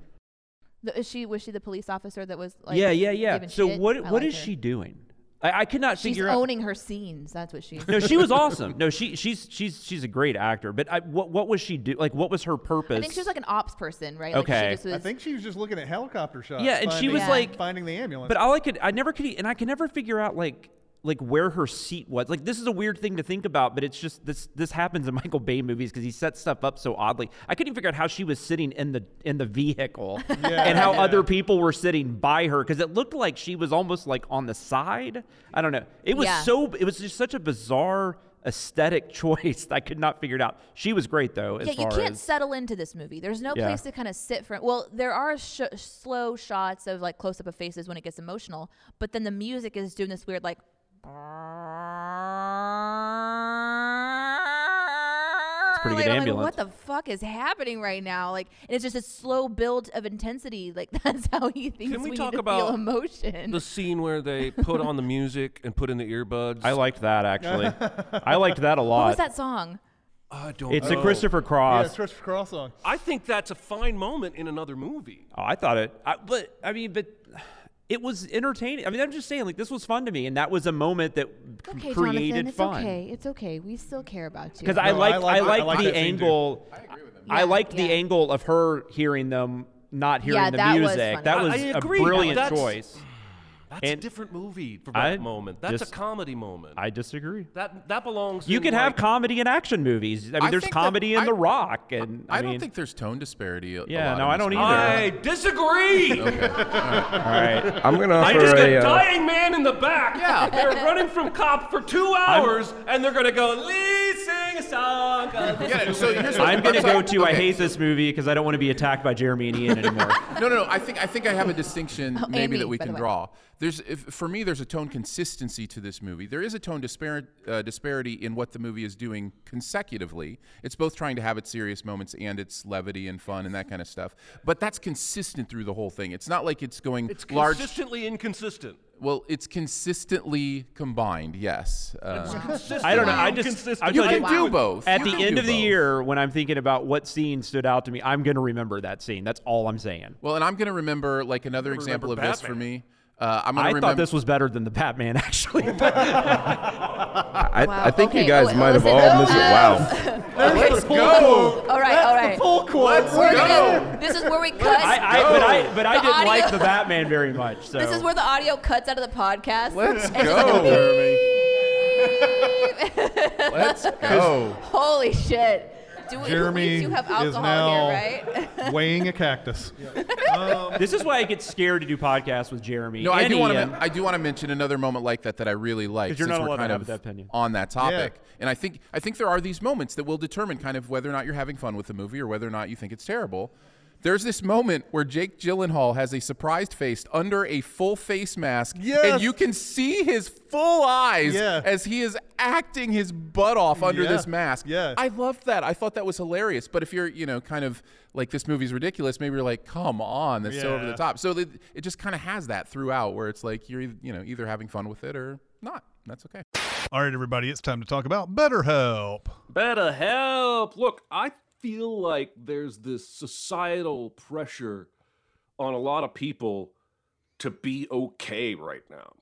The, is she was she the police officer that was like yeah, yeah, yeah. So shit? what I what like is her. she doing? I, I could not She's figure out. owning her scenes. That's what she's. No, she was awesome. No, she she's she's she's a great actor. But I, what what was she do? Like, what was her purpose? I think she was like an ops person, right? Okay. Like she just was, I think she was just looking at helicopter shots. Yeah, and she finding- was like- finding the ambulance. But all I could, I never could, and I can never figure out like like where her seat was. Like this is a weird thing to think about, but it's just this this happens in Michael Bay movies because he sets stuff up so oddly. I couldn't even figure out how she was sitting in the in the vehicle and how yeah. other people were sitting by her because it looked like she was almost like on the side. I don't know. It was Yeah. so it was just such a bizarre aesthetic choice. That I could not figure it out. She was great though. As yeah, you far can't as, settle into this movie. There's no Yeah. place to kind of sit for. Well, there are sh- slow shots of like close up of faces when it gets emotional, but then the music is doing this weird like. Pretty like, good I'm ambulance. Like, what the fuck is happening right now? Like, and it's just a slow build of intensity. Like that's how he thinks Can we need talk to about feel emotion. the scene where they put on the music and put in the earbuds? I liked that actually. I liked that a lot. what was that song? I don't. It's a know. Christopher Yeah, Cross. it's Christopher Cross song. I think that's a fine moment in another movie. Oh, I thought it, I, but I mean, but it was entertaining. I mean, I'm just saying, like this was fun to me, and that was a moment that c- Okay, created Jonathan, it's fun. okay. It's okay. We still care about you. Because I No, I liked, I like- I liked like the that scene too. angle. I Yeah, liked the angle of her hearing them, not hearing Yeah, the that music. funny. that I- was I a agree, but brilliant that's- choice. That's a And different movie for I that moment. That's just- a comedy moment. I disagree. that that belongs. You in, can have comedy and action movies. I mean, I there's comedy in I- The Rock, and I, I, mean, don't think there's tone disparity. A, a Yeah, lot no, I don't either. I disagree. all right. I'm gonna I offer just got a. a uh, dying man in the back. Yeah, they're running from cop for 2 hours, and they're gonna go, "Lee, sing a song." Yeah, so here's what I'm gonna go sorry. to I hate this movie because I don't want to be attacked by Jeremy and Ian anymore. No, no, no. I think I think I have a distinction Oh, maybe me, that we by the can draw. There's if, for me there's a tone consistency to this movie. There is a tone dispar- uh, disparity in what the movie is doing consecutively. It's both trying to have its serious moments and its levity and fun and that kind of stuff. But that's consistent through the whole thing. It's not like it's going It's large. consistently inconsistent. Well, it's consistently combined. Yes. Uh, I don't know. I just Inconsistent. I you told can you, do both. at You the end do of the year when I'm thinking about what scene stood out to me, I'm gonna remember that scene. That's all I'm saying. Well, and I'm going to remember like another example of this for me. Uh, I'm going I to thought this was better than the Batman, actually. I, Wow, I think okay, you guys oh, might have listen, all oh, missed it. uh, Wow. Let's go. all right, all right. Full quote. We're gonna, this is where we cut. I, I, but I, but I The didn't audio- like the Batman very much. So this is where the audio cuts out of the podcast. Let's And it's like a go. Let's go. Holy shit. Do we, Jeremy we do have is now here, right? weighing a cactus. this is why I get scared to do podcasts with Jeremy. No, I do want to. Um, I do want to mention another moment like that that I really like. 'Cause you're not we're allowed to have of that opinion. on that topic. And I think I think there are these moments that will determine kind of whether or not you're having fun with the movie or whether or not you think it's terrible. There's this moment where Jake Gyllenhaal has a surprised face under a full face mask, Yes. and you can see his full eyes Yeah. as he is acting his butt off under Yeah. this mask. Yeah. I loved that. I thought that was hilarious. But if you're, you know, kind of like this movie's ridiculous, maybe you're like, come on, that's so over the top. So it, it just kind of has that throughout, where it's like you're, you know, either having fun with it or not. That's okay. All right, everybody, it's time to talk about BetterHelp. Better help. Look, I feel like there's this societal pressure on a lot of people to be okay right now.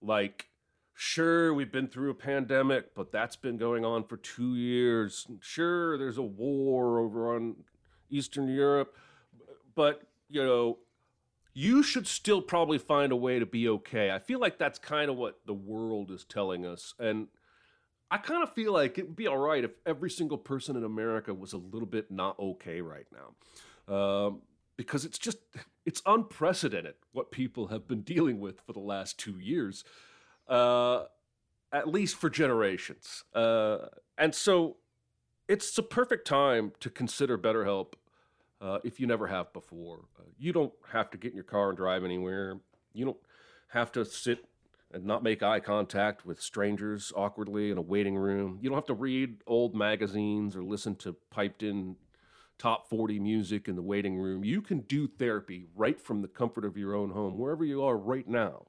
Like, sure, we've been through a pandemic, but that's been going on for two years. Sure, there's a war over on Eastern Europe, but, you know, you should still probably find a way to be okay. I feel like that's kind of what the world is telling us. And I kind of feel like it would be all right if every single person in America was a little bit not okay right now. Um, because it's just, it's unprecedented what people have been dealing with for the last two years, uh, at least for generations. Uh, and so it's the perfect time to consider BetterHelp uh, if you never have before. Uh, you don't have to get in your car and drive anywhere. You don't have to sit and not make eye contact with strangers awkwardly in a waiting room. You don't have to read old magazines or listen to piped in top 40 music in the waiting room. You can do therapy right from the comfort of your own home, wherever you are right now.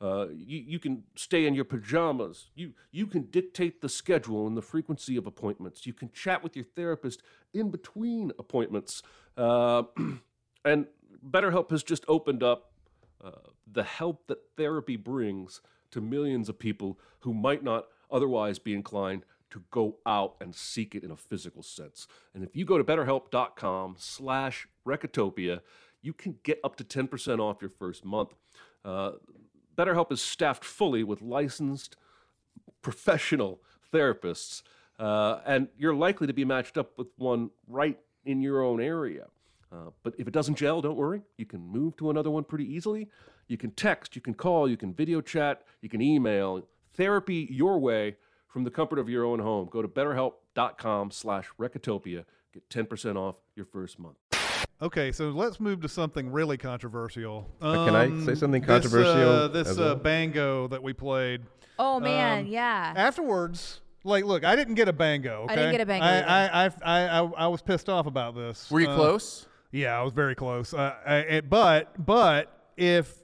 Uh, you, you can stay in your pajamas. You, you can dictate the schedule and the frequency of appointments. You can chat with your therapist in between appointments. Uh, and BetterHelp has just opened up uh, the help that therapy brings to millions of people who might not otherwise be inclined to go out and seek it in a physical sense. And if you go to betterhelp.com slash recotopia, you can get up to 10% off your first month. Uh, BetterHelp is staffed fully with licensed professional therapists, uh, and you're likely to be matched up with one right in your own area. Uh, but if it doesn't gel, don't worry. You can move to another one pretty easily. You can text, you can call, you can video chat, you can email. Therapy your way from the comfort of your own home. Go to betterhelp.com slash recotopia. Get 10% off your first month. Okay, so let's move to something really controversial. Uh, can I say something controversial This, uh, this as uh, bango that we played. Oh man, Um, yeah. Afterwards, like, look, I didn't get a bango. Okay? I didn't get a bango I. I, I, I, I, I was pissed off about this. Were you Uh, close? Yeah, I was very close. Uh, I, it, but but if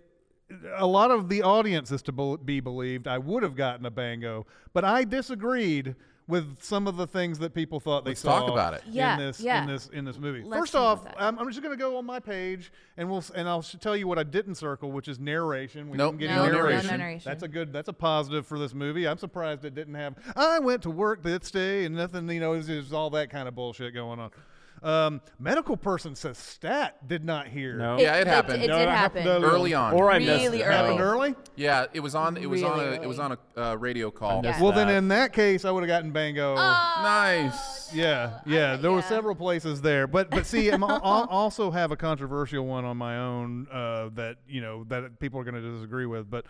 a lot of the audience is to be believed. I would have gotten a bango, but I disagreed with some of the things that people thought they Let's saw talk about it. Yeah, in this yeah. in this in this movie. Let's First off. I'm, I'm just going to go on my page and we'll and I'll tell you what I didn't circle, which is narration. We Nope, didn't get no any narration. no narration. That's a good. That's a positive for this movie. I'm surprised it didn't have. I went to work this day and nothing. You know, is all that kind of bullshit going on. Um, medical person says stat did not hear. No. Yeah, it happened. It, No, did it happen. happened early on. Or I missed Really it. early. Happened early. Yeah, it was on. It was on a. Really It was on a uh, radio call. missed Well, then in that case, I would have gotten bango. Nice. Yeah, yeah. There were several places there, but but see, I'm, I also have a controversial one on my own uh, that you know that people are going to disagree with. But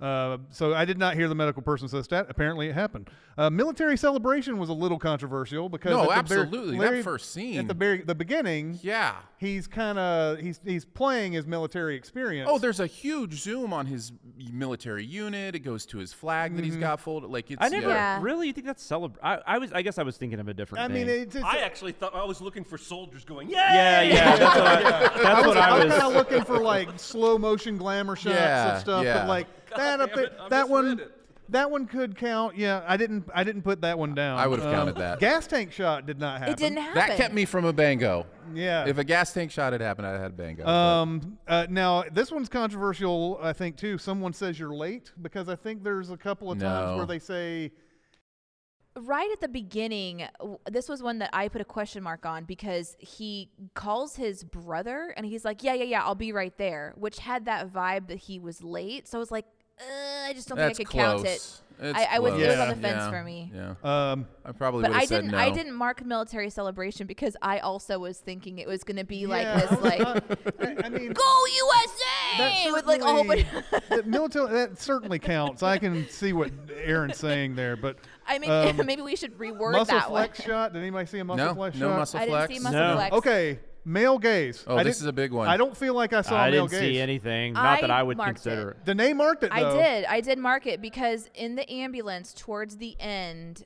uh, so I did not hear the medical person say that. Apparently, it happened. Uh, military celebration was a little controversial because No, at the very- absolutely. That first scene. at the very the beginning, Yeah. he's kind of he's he's playing his military experience. Oh, there's a huge zoom on his military unit. It goes to his flag that Mm-hmm. he's got folded. Like it's. I never yeah. Yeah. really. You think that's celebr I, I was. I guess I was thinking of a different. I mean, it's, it's I actually thought I was looking for soldiers going, yeah, yeah, yeah. That's what I, that's what I I was was. kind of looking for like slow motion glamour shots Yeah, of stuff, yeah. but like that up there, it, that one, it. that one could count. Yeah, I didn't, I didn't put that one down. I would've counted that. Gas tank shot did not happen. It didn't happen. That kept me from a bango. Yeah. If a gas tank shot had happened, I'd had a bango. um. Uh, now this one's controversial, I think too. Someone says you're late because I think there's a couple of times where they say. right at the beginning, this was one that I put a question mark on because he calls his brother and he's like, "Yeah, yeah, yeah, I'll be right there," which had that vibe that he was late. So I was like, uh, I just don't That's think I could count it. close. It's I, I was it was on close. the fence Yeah, for me. Yeah. Um, I probably But would have I said didn't. no. I didn't mark military celebration because I also was thinking it was going to be like this, like I, I mean, "Go USA" with like a whole bunch. certainly- that military that certainly counts. I can see what Aaron's saying there, but I mean, um, maybe we should reword muscle that one. flex shot. Did anybody see a muscle no, flex no shot? muscle I didn't flex. see muscle No. flex. Okay, male gaze. Oh, I this is a big one. I don't feel like I saw I male gaze. I didn't gaze. see anything. Not that I I would marked consider it. it. Danae marked it. I though. did. I did mark it because in the ambulance towards the end,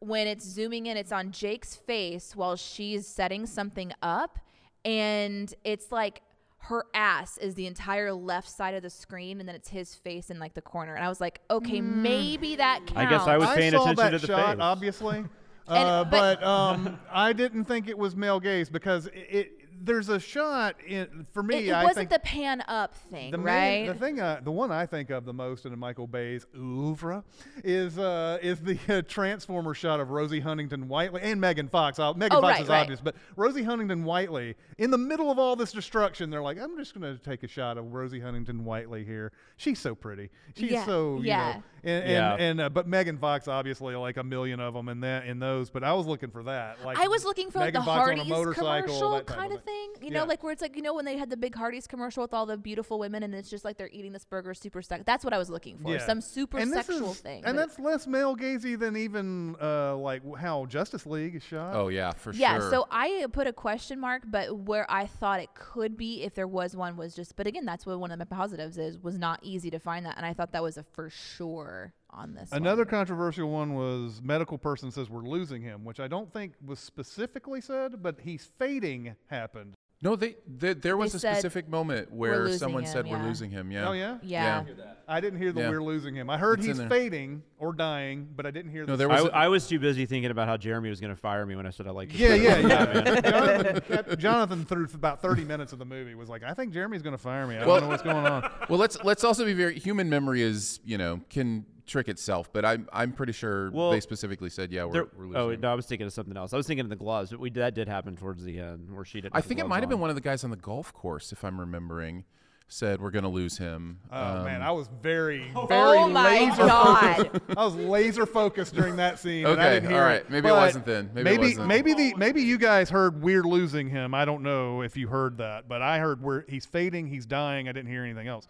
when it's zooming in, it's on Jake's face while she's setting something up, and it's like her ass is the entire left side of the screen, and then it's his face in like the corner. And I was like, okay, hmm. maybe that counts. I guess I was I paying saw attention that to the shot, face. obviously. Uh, but- but um, I didn't think it was male gaze because it, it there's a shot in for me. It, it I wasn't think the pan up thing, the right? main, the thing, I, the one I think of the most in a Michael Bay's oeuvre is uh, is the uh, transformer shot of Rosie Huntington Whiteley and Megan Fox. Uh, Megan Oh, Fox right, is right. obvious, but Rosie Huntington Whiteley in the middle of all this destruction, they're like, I'm just going to take a shot of Rosie Huntington Whiteley here. She's so pretty. She's Yeah, so you yeah. know, and and, Yeah. and uh, but Megan Fox obviously like a million of them in that in those. But I was looking for that. Like I was looking for like Megan the Fox Hardee's commercial that kind of of thing. You Yeah. know, like where it's like you know when they had the big Hardee's commercial with all the beautiful women, and it's just like they're eating this burger super sex. That's what I was looking for. Yeah. Some super And sexual is- thing. And that's less male gazy than even uh, like how Justice League is shot. Oh yeah, for yeah. sure. Yeah, so I put a question mark, but where I thought it could be if there was one was just. But again, that's what one of my positives is was not easy to find that, and I thought that was a for sure on this. Another one. controversial one was medical person says we're losing him, which I don't think was specifically said, but he's fading happened. no, they, they there was They a specific moment where someone him," said we're losing him. Yeah. Oh yeah, Yeah. I didn't hear that Yeah. we're losing him. I heard It's he's fading or dying, but I didn't hear. No, the there I, was w- I was too busy thinking about how Jeremy was going to fire me when I said I liked. Yeah, yeah, yeah. Jonathan, kept- Jonathan, through about 30 minutes of the movie, was like, I think Jeremy's going to fire me. I Well- don't know what's going on. Well, let's let's also be very human memory is you know can trick itself, but I'm I'm pretty sure Well, they specifically said yeah we're, There- we're losing. oh no, I was thinking of something else. I was thinking of the gloves, but we that did happen towards the end where she didn't. I think it gloves might have been one of the guys on the golf course, if I'm remembering, said we're gonna lose him. Oh man, Um, I was very, very Oh my laser God. focused. I was laser focused during that scene. and I Okay, didn't hear all it. right. Maybe it But wasn't then. Maybe it maybe wasn't. maybe the maybe you guys heard we're losing him. I don't know if you heard that, but I heard where he's fading, he's dying. I didn't hear anything else.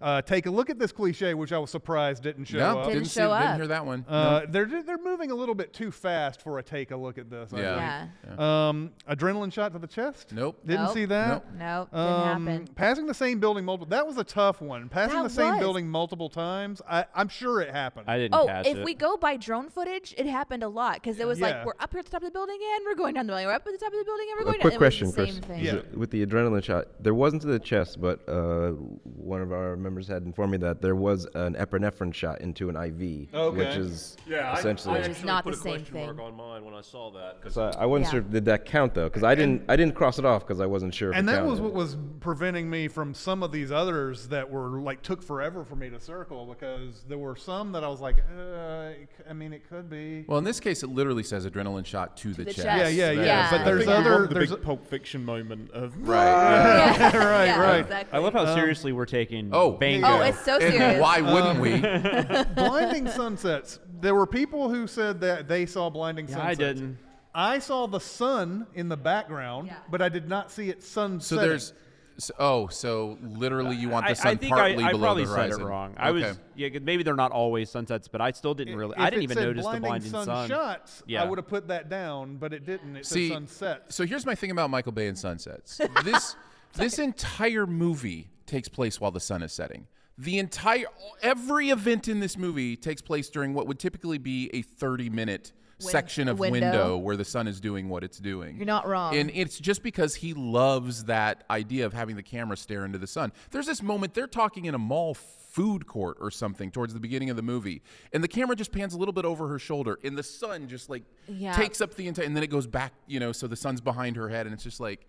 Uh, take a look at this cliche, which I was surprised didn't show No, up. didn't, show see, didn't hear that one. Uh, No. They're they're moving a little bit too fast for a take a look at this. I Yeah. think. Um, adrenaline shot to the chest. Nope. Didn't Nope. see that. Nope. Nope, didn't Um, happen. Passing the same building multiple. That was a tough one. Passing That the same was. building multiple times. I, I'm sure it happened. I didn't Oh, catch if it. we go by drone footage, it happened a lot because it was Yeah. like we're up here at the top of the building and we're going down the building. We're up at the top of the building and we're A going quick down. question, it was the Chris. thing. Yeah. With the adrenaline shot, there wasn't to the chest, but uh, one of our members had informed me that there was an epinephrine shot into an IV, Okay. which is Yeah, essentially. I, Which is actually not put the a same question thing. mark on mine when I saw that. 'cause so I wasn't Yeah. sure did that count though, because I didn't I didn't cross it off because I wasn't sure. If and it that counted. was what was preventing me from some of these others that were like took forever for me to circle because there were some that I was like, uh, it c- I mean, it could be. Well, in this case, it literally says adrenaline shot to the, the chest. chest. yeah, yeah, yeah. Yeah. But there's I other. the There's big Pulp Fiction moment of Right. Yeah. right, Yeah, right. Exactly. I love how Um, seriously we're taking Oh, Bango. Oh, it's so And serious. why wouldn't we? blinding sunsets. There were people who said that they saw blinding Yeah, sunsets. I didn't. I saw the sun in the background, Yeah. but I did not see it sun So there's. So, oh, so literally you want I, the sun I think I, partly I below probably the said horizon. it wrong. I was Okay. yeah, 'cause maybe they're not always sunsets, but I still didn't really. If I didn't even notice the blinding blinding sun, sun. shots. Yeah. I would have put that down, but it didn't. It See, said sunset. so here's my thing about Michael Bay and sunsets. This this entire movie takes place while the sun is setting. The entire every event in this movie takes place during what would typically be a 30 minute Win- section of window. window. where the sun is doing what it's doing. You're not wrong. And it's just because he loves that idea of having the camera stare into the sun. There's this moment they're talking in a mall food court or something towards the beginning of the movie, and the camera just pans a little bit over her shoulder, and the sun just like Yeah. takes up the entire, and then it goes back, you know, so the sun's behind her head, and it's just like,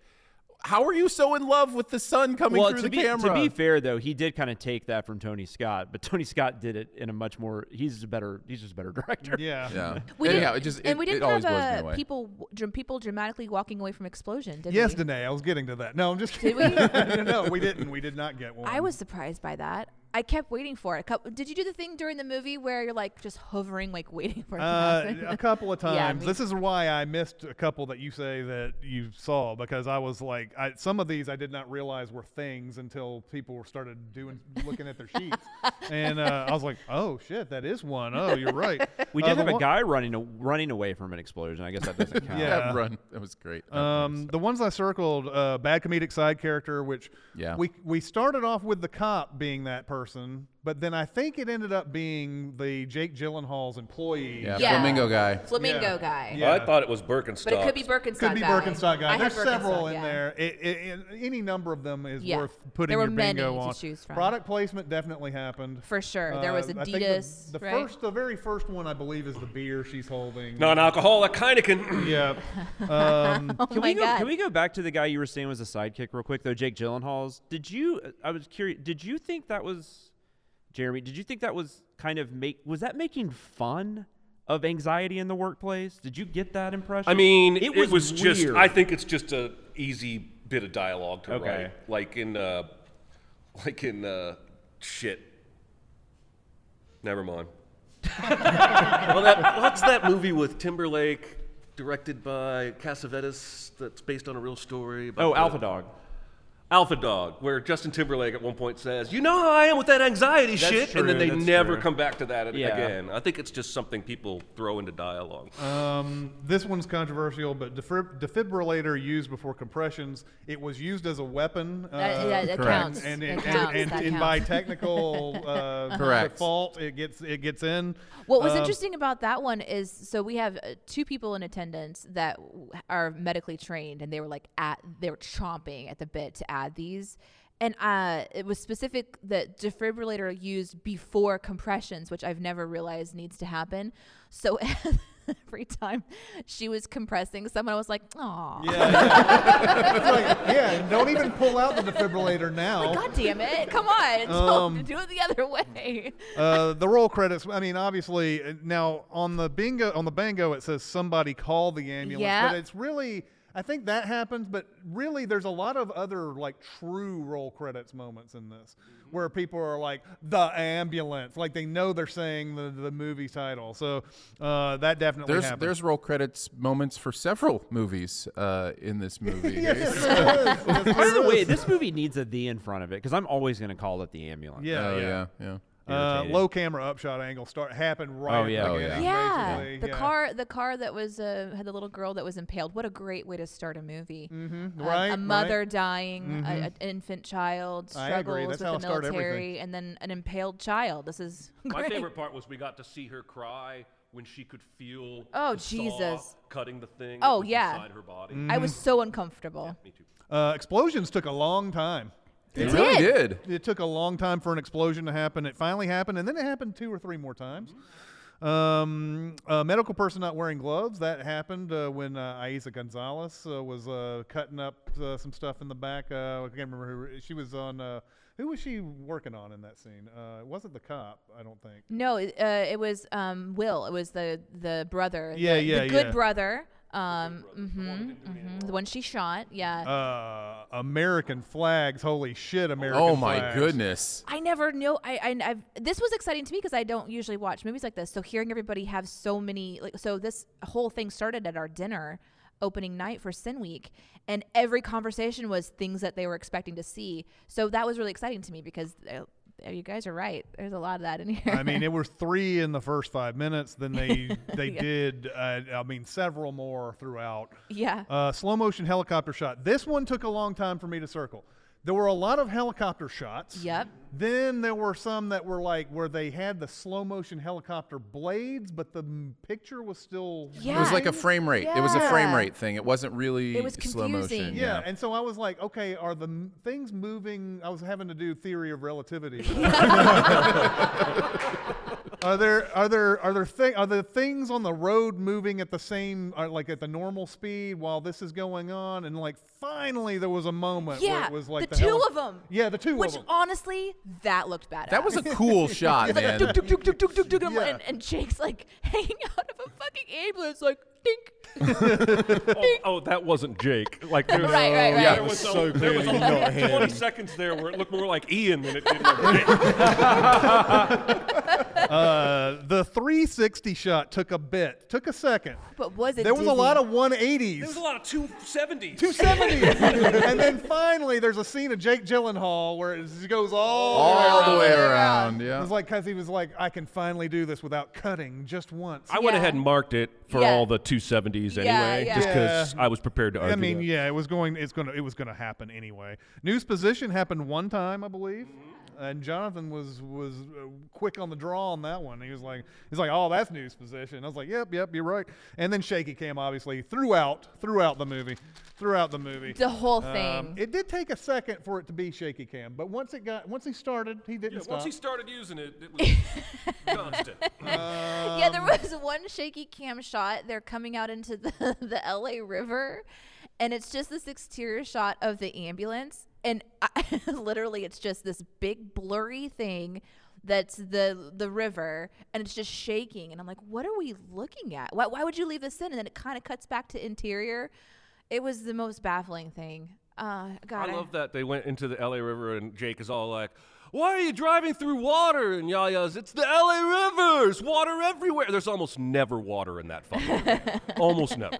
how are you so in love with the sun coming well, through the be, camera? to be fair though, he did kind of take that from Tony Scott, but Tony Scott did it in a much more. He's a better. He's just a better director. Yeah. yeah. We Anyhow, didn't, it just and we didn't always have blows me uh, people dr- people dramatically walking away from explosion. Did Yes, we? Danae, I was getting to that. No, I'm just Did kidding. no, we didn't. We did not get one. I was surprised by that. I kept waiting for it. A couple, did you do the thing during the movie where you're like just hovering, like waiting for it to Uh, happen? a couple of Yeah, times. me this is why I missed a couple that you say that you saw because I was like, I, some of these I did not realize were things until people started doing looking at their sheets, and uh, I was like, oh shit, that is one. Oh, you're right. We Uh, did the have a one- guy running a, running away from an explosion. I guess that doesn't count. Yeah. that run, that was great. That Um, the ones I circled, uh, bad comedic side character, which Yeah. we we started off with the cop being that person, person but then I think it ended up being the Jake Gyllenhaal's employee. yeah, Yeah. flamingo guy. Flamingo Yeah. guy. Yeah. I thought it was Birkenstock. But it could be Birkenstock Could be guy. Birkenstock guy. I had There's several Birkenstock, in yeah. there. It, it, it- any number of them is Yeah. worth putting There were your many bingo to on. choose from. Product placement definitely happened. For sure. There was Uh, I think the- Adidas, The, right? first, the very first one, I believe, is the beer she's holding. Non-alcoholic Heineken. Yeah. Um, Oh Can my we go? god. Can we go back to the guy you were saying was a sidekick real quick though? Jake Gyllenhaal's. Did you? I was curious. Did you think that was Jeremy? Did you think that was kind of make? Was that making fun of anxiety in the workplace? Did you get that impression? I mean, it it was, was, just. I think it's just a easy bit of dialogue to Okay. write, like in, uh, like in uh, shit. Never mind. well, that, what's that movie with Timberlake, directed by Cassavetes, that's based on a real story? About Oh, the- Alpha Dog. Alpha Dog, where Justin Timberlake at one point says, "You know how I am with that anxiety That's shit," true, and then they that's never true. come back to that Yeah. again. I think it's just something people throw into dialogue. Um, this one's controversial, but defib- defibrillator used before compressions. It was used as a weapon. Uh, That- yeah, that Correct. counts. And, That and, counts. and, That and by technical uh, Correct. default, it gets it gets in. What was Um, interesting about that one is so we have uh, two people in attendance that w- are medically trained, and they were like at they were chomping at the bit to add these, and uh, it was specific that defibrillator used before compressions, which I've never realized needs to happen. So every time she was compressing someone, I was like, "Aw, Yeah, yeah. Like, yeah, don't even pull out the defibrillator now. God damn it! Come on, Um, do it the other way." uh, the roll credits. I mean, obviously, uh, now on the bingo on the bango, it says somebody call the ambulance, Yeah. but it's really. I think that happens, but really, there's a lot of other like true roll credits moments in this, where people are like the ambulance, like they know they're saying the the movie title. So uh, that definitely There's happens. there's roll credits moments for several movies uh, in this movie. Yes, So- Yes, By the way, this movie needs a the in front of it because I'm always going to call it the ambulance. Yeah, Oh, yeah, yeah, yeah. Uh, low camera upshot angle start happened right. Oh, yeah. Oh, beginning, Yeah, basically, the yeah. car, the car that was uh, had the little girl that was impaled. What a great way to start a movie. Mm-hmm. Um, Right, a mother right. dying, a- Mhm. an infant child struggles with the military, and then an impaled child. This is My favorite part was we got to see her cry when she could feel Oh, the saw Jesus. cutting the thing Oh, yeah. inside her body. I was so uncomfortable. Me too. Uh, explosions took a long time. It really did. It took a long time for an explosion to happen. It finally happened, and then it happened two or three more times. Um, a medical person not wearing gloves. That happened uh, when uh, Eiza Gonzalez uh, was uh, cutting up uh, some stuff in the back. Uh, I can't remember who she was on. Uh, who was she working on in that scene? Uh, it wasn't the cop, I don't think. No, it, uh, it was um, Will. It was the the brother. Yeah, the, yeah, the good yeah. brother. Um, mm-hmm, mm-hmm, the one she shot. Yeah. Uh, American flags. Holy shit, American Oh my flags. goodness. I never know. I, I I've, this was exciting to me because I don't usually watch movies like this. So hearing everybody have so many, like, so this whole thing started at our dinner opening night for Sin Week, and every conversation was things that they were expecting to see. So that was really exciting to me because uh, you guys are right. There's a lot of that in here. I mean, it was three in the first five minutes. Then they they Yeah. did. Uh, I mean, several more throughout. Yeah. Uh, slow motion helicopter shot. This one took a long time for me to circle. There were a lot of helicopter shots. Yep. Then there were some that were like where they had the slow motion helicopter blades, but the m- picture was still. Yeah, It was like a frame rate. It was a frame rate thing. It wasn't really It was slow motion. confusing. Yeah, and so I was like, okay, are the m- things moving? I was having to do theory of relativity. are there are there are there thing are the things on the road moving at the same are like at the normal speed while this is going on? And like finally there was a moment where yeah. it was like the, the, two heli- of them. Yeah, the two Which of them. Which honestly, that looked bad. That was a cool shot, It's like man. Yeah. and Jake's like hanging out of a fucking ambulance, like dink. oh, oh, that wasn't Jake. Like there was, Right, right, right. There Yeah, was, so a, there was a clearly whole not him. 20 seconds there where it looked more like Ian than it did like Jake. Uh, the 360 shot took a bit, took a second. But was it? There was a lot dizzy? of 180s. There was a lot of 270s. 270. and then finally, there's a scene of Jake Gyllenhaal where it goes all, All the way around. around, It was like because he was like, I can finally do this without cutting just once. I went ahead and marked it for Yeah. all the 270s anyway, yeah. just because Yeah. I was prepared to argue. I mean, that. yeah, it was going. It's gonna. It was gonna happen anyway. News position happened one time, I believe, and Jonathan was was uh, quick on the draw on that one. He was like, he's like, oh, that's news position. I was like, yep, yep, you're right. And then shaky cam, obviously, throughout throughout the movie, throughout the movie. The whole Um, thing. it did take a second for it to be shaky cam, but once it got once he started, he didn't Yeah, stop. once he started using it, it was constant. yeah, there was one shaky cam shot. They're coming out into the, the LA River, and it's just this exterior shot of the ambulance. And I, literally, it's just this big blurry thing that's the the river, and it's just shaking. And I'm like, what are we looking at? Why, why would you leave this in? And then it kind of cuts back to interior. It was the most baffling thing. Uh, God, I love that they went into the LA River and Jake is all like, "Why are you driving through water?" And Yahya's, "It's the LA River. There's water everywhere." There's almost never water in that fucking. almost never.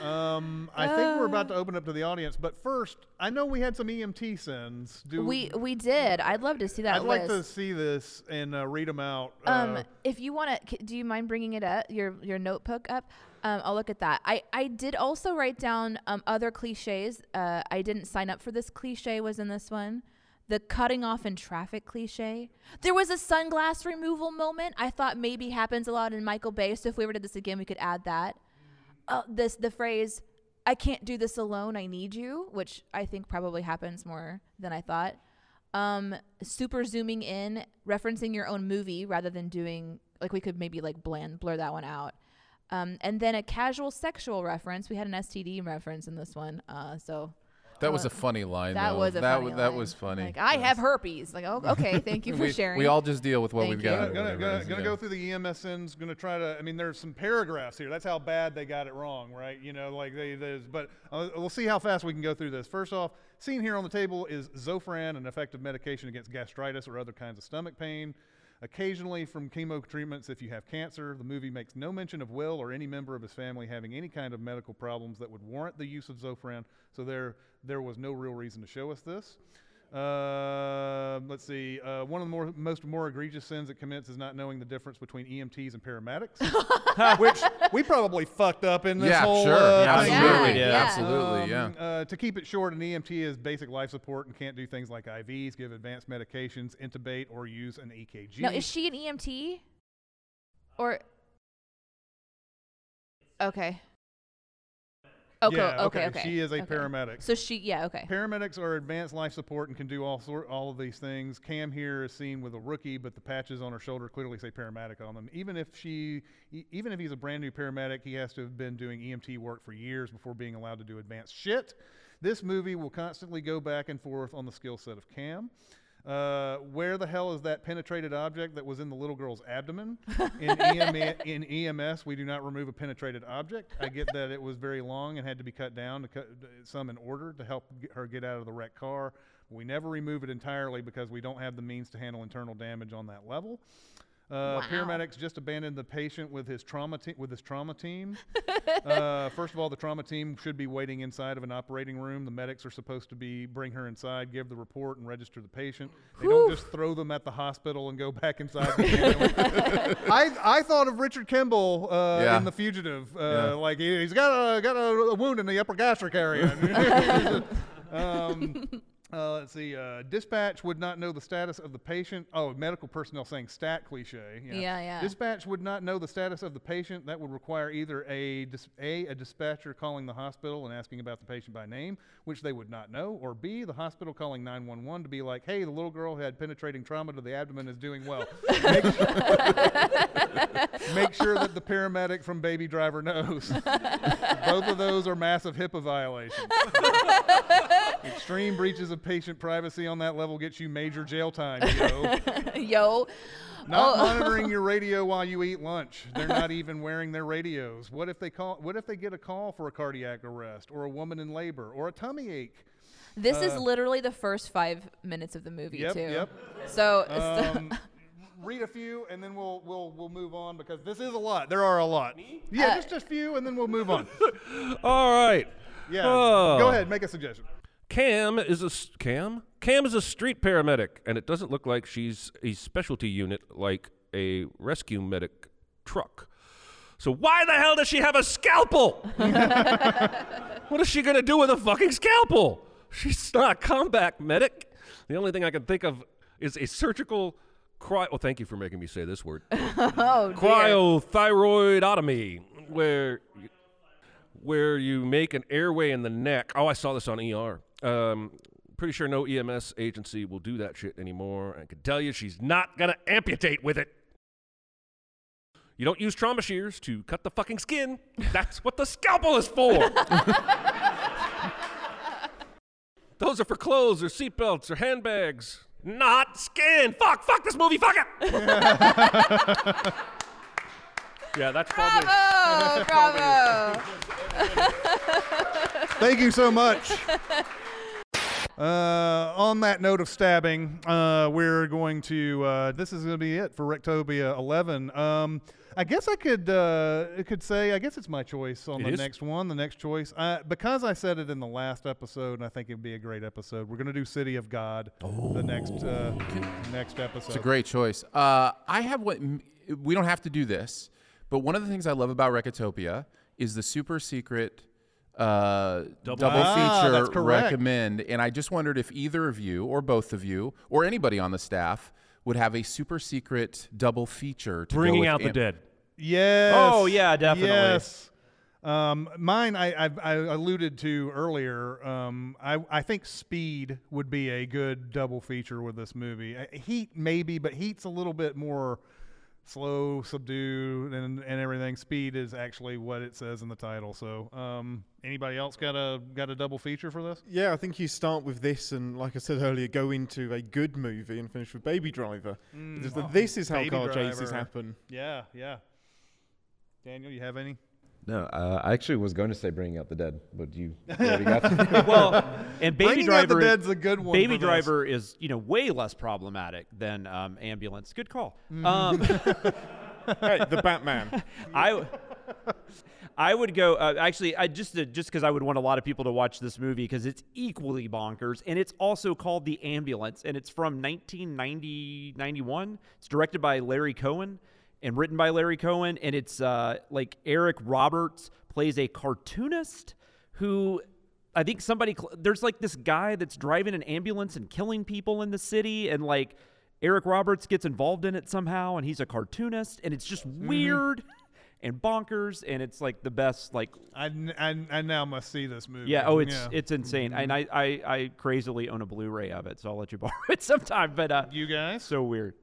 Um, I think we're about to open up to the audience, but first, I know we had some EMT sins. Do we we did. I'd love to see that I'd like to see this and uh, read them out. Um, uh, if you want to, do you mind bringing it up, your your notebook up? Um, I'll look at that. I I did also write down um other cliches. Uh, I didn't sign up for this cliche. Was in this one, the cutting off in traffic cliche. There was a sunglass removal moment. I thought maybe happens a lot in Michael Bay. So if we ever did this again, we could add that. Uh, this the phrase. I can't do this alone. I need you, which I think probably happens more than I thought um super zooming in referencing your own movie rather than doing like we could maybe like blend blur that one out um and then a casual sexual reference we had an std reference in this one uh so That was a funny line. That though. was a that funny wa- that line. was funny. Like I have herpes. Like oh, okay, thank you for we, sharing. We all just deal with what Thank we've you. got. or Gonna, gonna, gonna, is, gonna yeah. go through the EMSNs. Gonna try to. I mean, there's some paragraphs here. That's how bad they got it wrong, right? You know, like they. There's, but uh, we'll see how fast we can go through this. First off, seen here on the table is Zofran, an effective medication against gastritis or other kinds of stomach pain. Occasionally from chemo treatments if you have cancer. The movie makes no mention of Will or any member of his family having any kind of medical problems that would warrant the use of Zofran. So there, there was no real reason to show us this. Uh, let's see. Uh, one of the more, most more egregious sins it commits is not knowing the difference between EMTs and paramedics, which we probably fucked up in this Yeah, whole. sure. Uh, Yeah, thing. absolutely, Yeah, yeah. absolutely, yeah. Um, uh, to keep it short, an EMT is basic life support and can't do things like IVs, give advanced medications, intubate, or use an EKG. Now, is she an EMT? Or okay. Okay, Yeah, okay, okay. She is a okay. paramedic. So she, yeah, okay. Paramedics are advanced life support and can do all sort all of these things. Cam here is seen with a rookie, but the patches on her shoulder clearly say paramedic on them. Even if she, e- even if he's a brand new paramedic, he has to have been doing EMT work for years before being allowed to do advanced shit. This movie will constantly go back and forth on the skill set of Cam. Uh, where the hell is that penetrated object that was in the little girl's abdomen? In, EM, in EMS, we do not remove a penetrated object. I get that it was very long and had to be cut down to cut some in order to help get her get out of the wrecked car. We never remove it entirely because we don't have the means to handle internal damage on that level. Uh, Wow. Paramedics just abandoned the patient with his trauma te- with his trauma team. uh, first of all, the trauma team should be waiting inside of an operating room. The medics are supposed to be bring her inside, give the report, and register the patient. They don't just throw them at the hospital and go back inside. The ambulance. I I thought of Richard Kimball uh, Yeah. in The Fugitive. Uh, Yeah. Like he, has got a got a, a wound in the upper gastric area. um, uh, let's see. Uh, dispatch would not know the status of the patient. Oh, medical personnel saying stat cliche. Yeah, yeah. Dispatch would not know the status of the patient. That would require either a, dis- a a dispatcher calling the hospital and asking about the patient by name, which they would not know, or B the hospital calling 911 to be like, "Hey, the little girl who had penetrating trauma to the abdomen is doing well." Make, make sure that the paramedic from Baby Driver knows. Both of those are massive HIPAA violations. Extreme breaches of patient privacy on that level gets you major jail time, yo. Yo. Not Oh. monitoring your radio while you eat lunch. They're not even wearing their radios. What if they call? What if they get a call for a cardiac arrest, or a woman in labor, or a tummy ache? This is Uh, literally the first five minutes of the movie Yep, too. yep. So, Um, read a few, and then we'll we'll we'll move on because this is a lot. There are a lot. Yeah, Uh, just a few, and then we'll move on. All right. Yeah, Oh. go ahead, make a suggestion. Cam is a s- Cam. Cam is a street paramedic, and it doesn't look like she's a specialty unit like a rescue medic truck. So why the hell does she have a scalpel? what is she gonna do with a fucking scalpel? She's not a combat medic. The only thing I can think of is a surgical cry. Oh, thank you for making me say this word. oh, dear. Cricothyroidotomy, where you, where you make an airway in the neck. Oh, I saw this on ER. Um, pretty sure no EMS agency will do that shit anymore. I can tell you, she's not gonna amputate with it. You don't use trauma shears to cut the fucking skin. That's what the scalpel is for. Those are for clothes or seatbelts or handbags, not skin. Fuck, fuck this movie, fuck it. yeah, that's probably. Bravo! Bravo! Thank you so much. Uh, on that note of stabbing, uh, we're going to. Uh, this is going to be it for Recotopia 11. Um, I guess I could uh, could say I guess it's my choice on It the is? next one. The next choice, uh, because I said it in the last episode, and I think it'd be a great episode. We're going to do City of God. The next uh, next episode. It's a great choice. Uh, I have what we don't have to do this, but one of the things I love about Recotopia is the super secret uh, double, Ah, feature that's correct. recommend. And I just wondered if either of you, or both of you, or anybody on the staff would have a super secret double feature to go Bringing with out the dead. Yes. Oh, yeah, definitely. Yes. Um, mine, I, I, I alluded to earlier. Um, I, I think Speed would be a good double feature with this movie. Uh, Heat, maybe, but Heat's a little bit more slow, subdued, and and everything. Speed is actually what it says in the title. So, um, anybody else got a got a double feature for this? Yeah, I think you start with this, and like I said earlier, go into a good movie and finish with Baby Driver. Mm, Because oh, this is how Baby car chases happen. Yeah, yeah. Daniel, you have any? No, uh, I actually was going to say Bringing Out the Dead, but you already got. well, and Baby Bringing Out the Driver. Dead's a good one Baby for this. Driver is you know way less problematic than um, Ambulance. Good call. Mhm. Um, hey, the Batman. I. I would go uh, actually. I just uh, just because I would want a lot of people to watch this movie because it's equally bonkers, and it's also called The Ambulance, and it's from 1990 91. It's directed by Larry Cohen and written by Larry Cohen, and it's uh, like Eric Roberts plays a cartoonist who I think somebody there's like this guy that's driving an ambulance and killing people in the city, and like Eric Roberts gets involved in it somehow, and he's a cartoonist, and it's just weird and bonkers, and it's like the best like I, I I now must see this movie. yeah. Oh, it's Yeah. it's insane, and Mhm. I, I I crazily own a Blu-ray of it, so I'll let you borrow it sometime. But uh, you guys, so weird.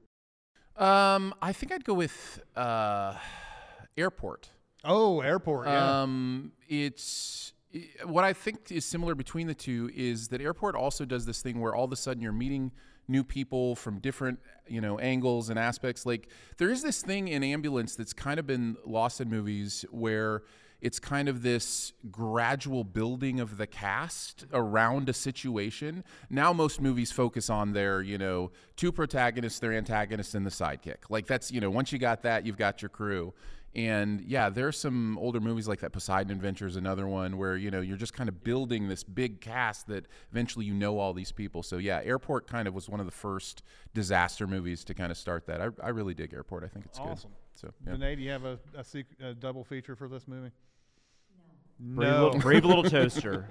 Um, I think I'd go with uh, Airport. Oh, Airport. Yeah. Um, it's what I think is similar between the two is that Airport also does this thing where all of a sudden you're meeting new people from different you know angles and aspects. Like there is this thing in Ambulance that's kind of been lost in movies where it's kind of this gradual building of the cast around a situation. Now most movies focus on their, you know, two protagonists, their antagonists, and the sidekick. Like that's, you know, once you got that, you've got your crew. And yeah, there's some older movies like that. Poseidon Adventure is another one where you know you're just kind of building this big cast that eventually you know all these people. So yeah, Airport kind of was one of the first disaster movies to kind of start that. I, I really dig Airport. I think it's awesome. good. So yeah. Danae, do you have a, a, sec- a double feature for this movie? Brave No. little- brave little toaster.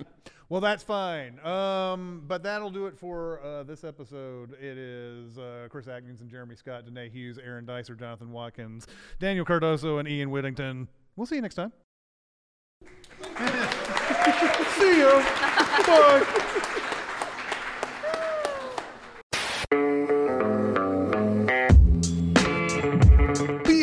well, that's fine. Um, but that'll do it for uh, this episode. It is uh, Chris Atkins and Jeremy Scott, Danae Hughes, Aaron Dicer, Jonathan Watkins, Daniel Cardoso, and Ian Whittington. We'll see you next time. see you. Bye.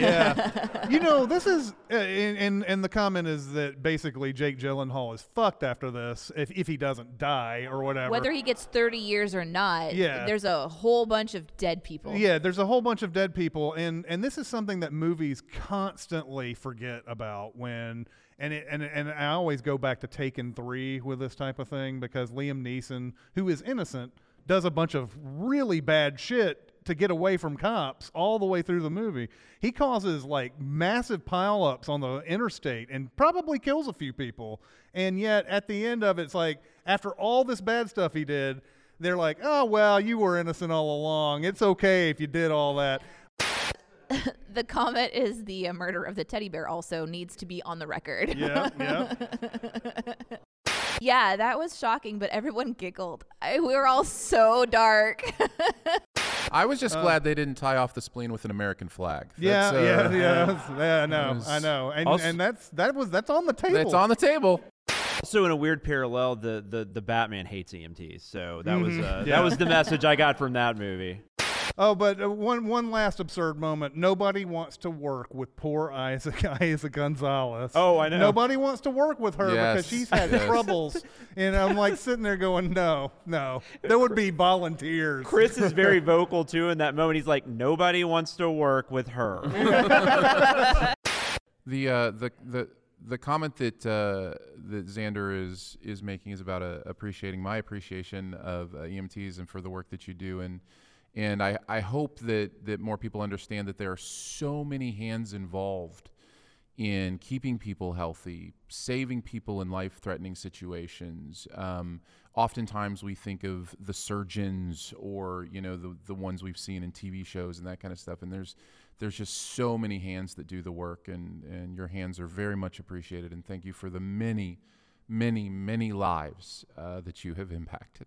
Yeah, you know this is, uh, and, and and the comment is that basically Jake Gyllenhaal is fucked after this if if he doesn't die or whatever. Whether he gets 30 years or not, Yeah. there's a whole bunch of dead people. Yeah, there's a whole bunch of dead people, and and this is something that movies constantly forget about when. And, it, and and I always go back to Taken three with this type of thing because Liam Neeson, who is innocent, does a bunch of really bad shit to get away from cops all the way through the movie. He causes like massive pileups on the interstate and probably kills a few people. And yet at the end of it, it's like after all this bad stuff he did, they're like, "Oh well, you were innocent all along. It's okay if you did all that." the comment is the uh, murder of the teddy bear also needs to be on the record. Yeah, yeah. yeah, that was shocking, but everyone giggled. I, we were all so dark. I was just Uh, glad they didn't tie off the spleen with an American flag. Yeah, That's, uh, yeah, yeah, that's- yeah. I know, was- I know, and Also- and that's that was that's on the table. It's on the table. Also, in a weird parallel, the the, the Batman hates EMTs, so that was Mhm. uh, Yeah. that was the message I got from that movie. Oh, but uh, one one last absurd moment. Nobody wants to work with poor Isaac Isaac Gonzalez. Oh, I know. Nobody wants to work with her because she's had yes. troubles, and I'm like sitting there going, no, no. There would be volunteers. Chris is very vocal too in that moment. He's like, nobody wants to work with her. The uh, the the the comment that uh, that Xander is is making is about uh, appreciating my appreciation of uh, EMTs and for the work that you do and and I, I hope that that more people understand that there are so many hands involved in keeping people healthy, saving people in life threatening situations. Um, oftentimes we think of the surgeons or, you know, the, the ones we've seen in TV shows and that kind of stuff. And there's, there's just so many hands that do the work, and, and your hands are very much appreciated. And thank you for the many, many, many lives uh, that you have impacted.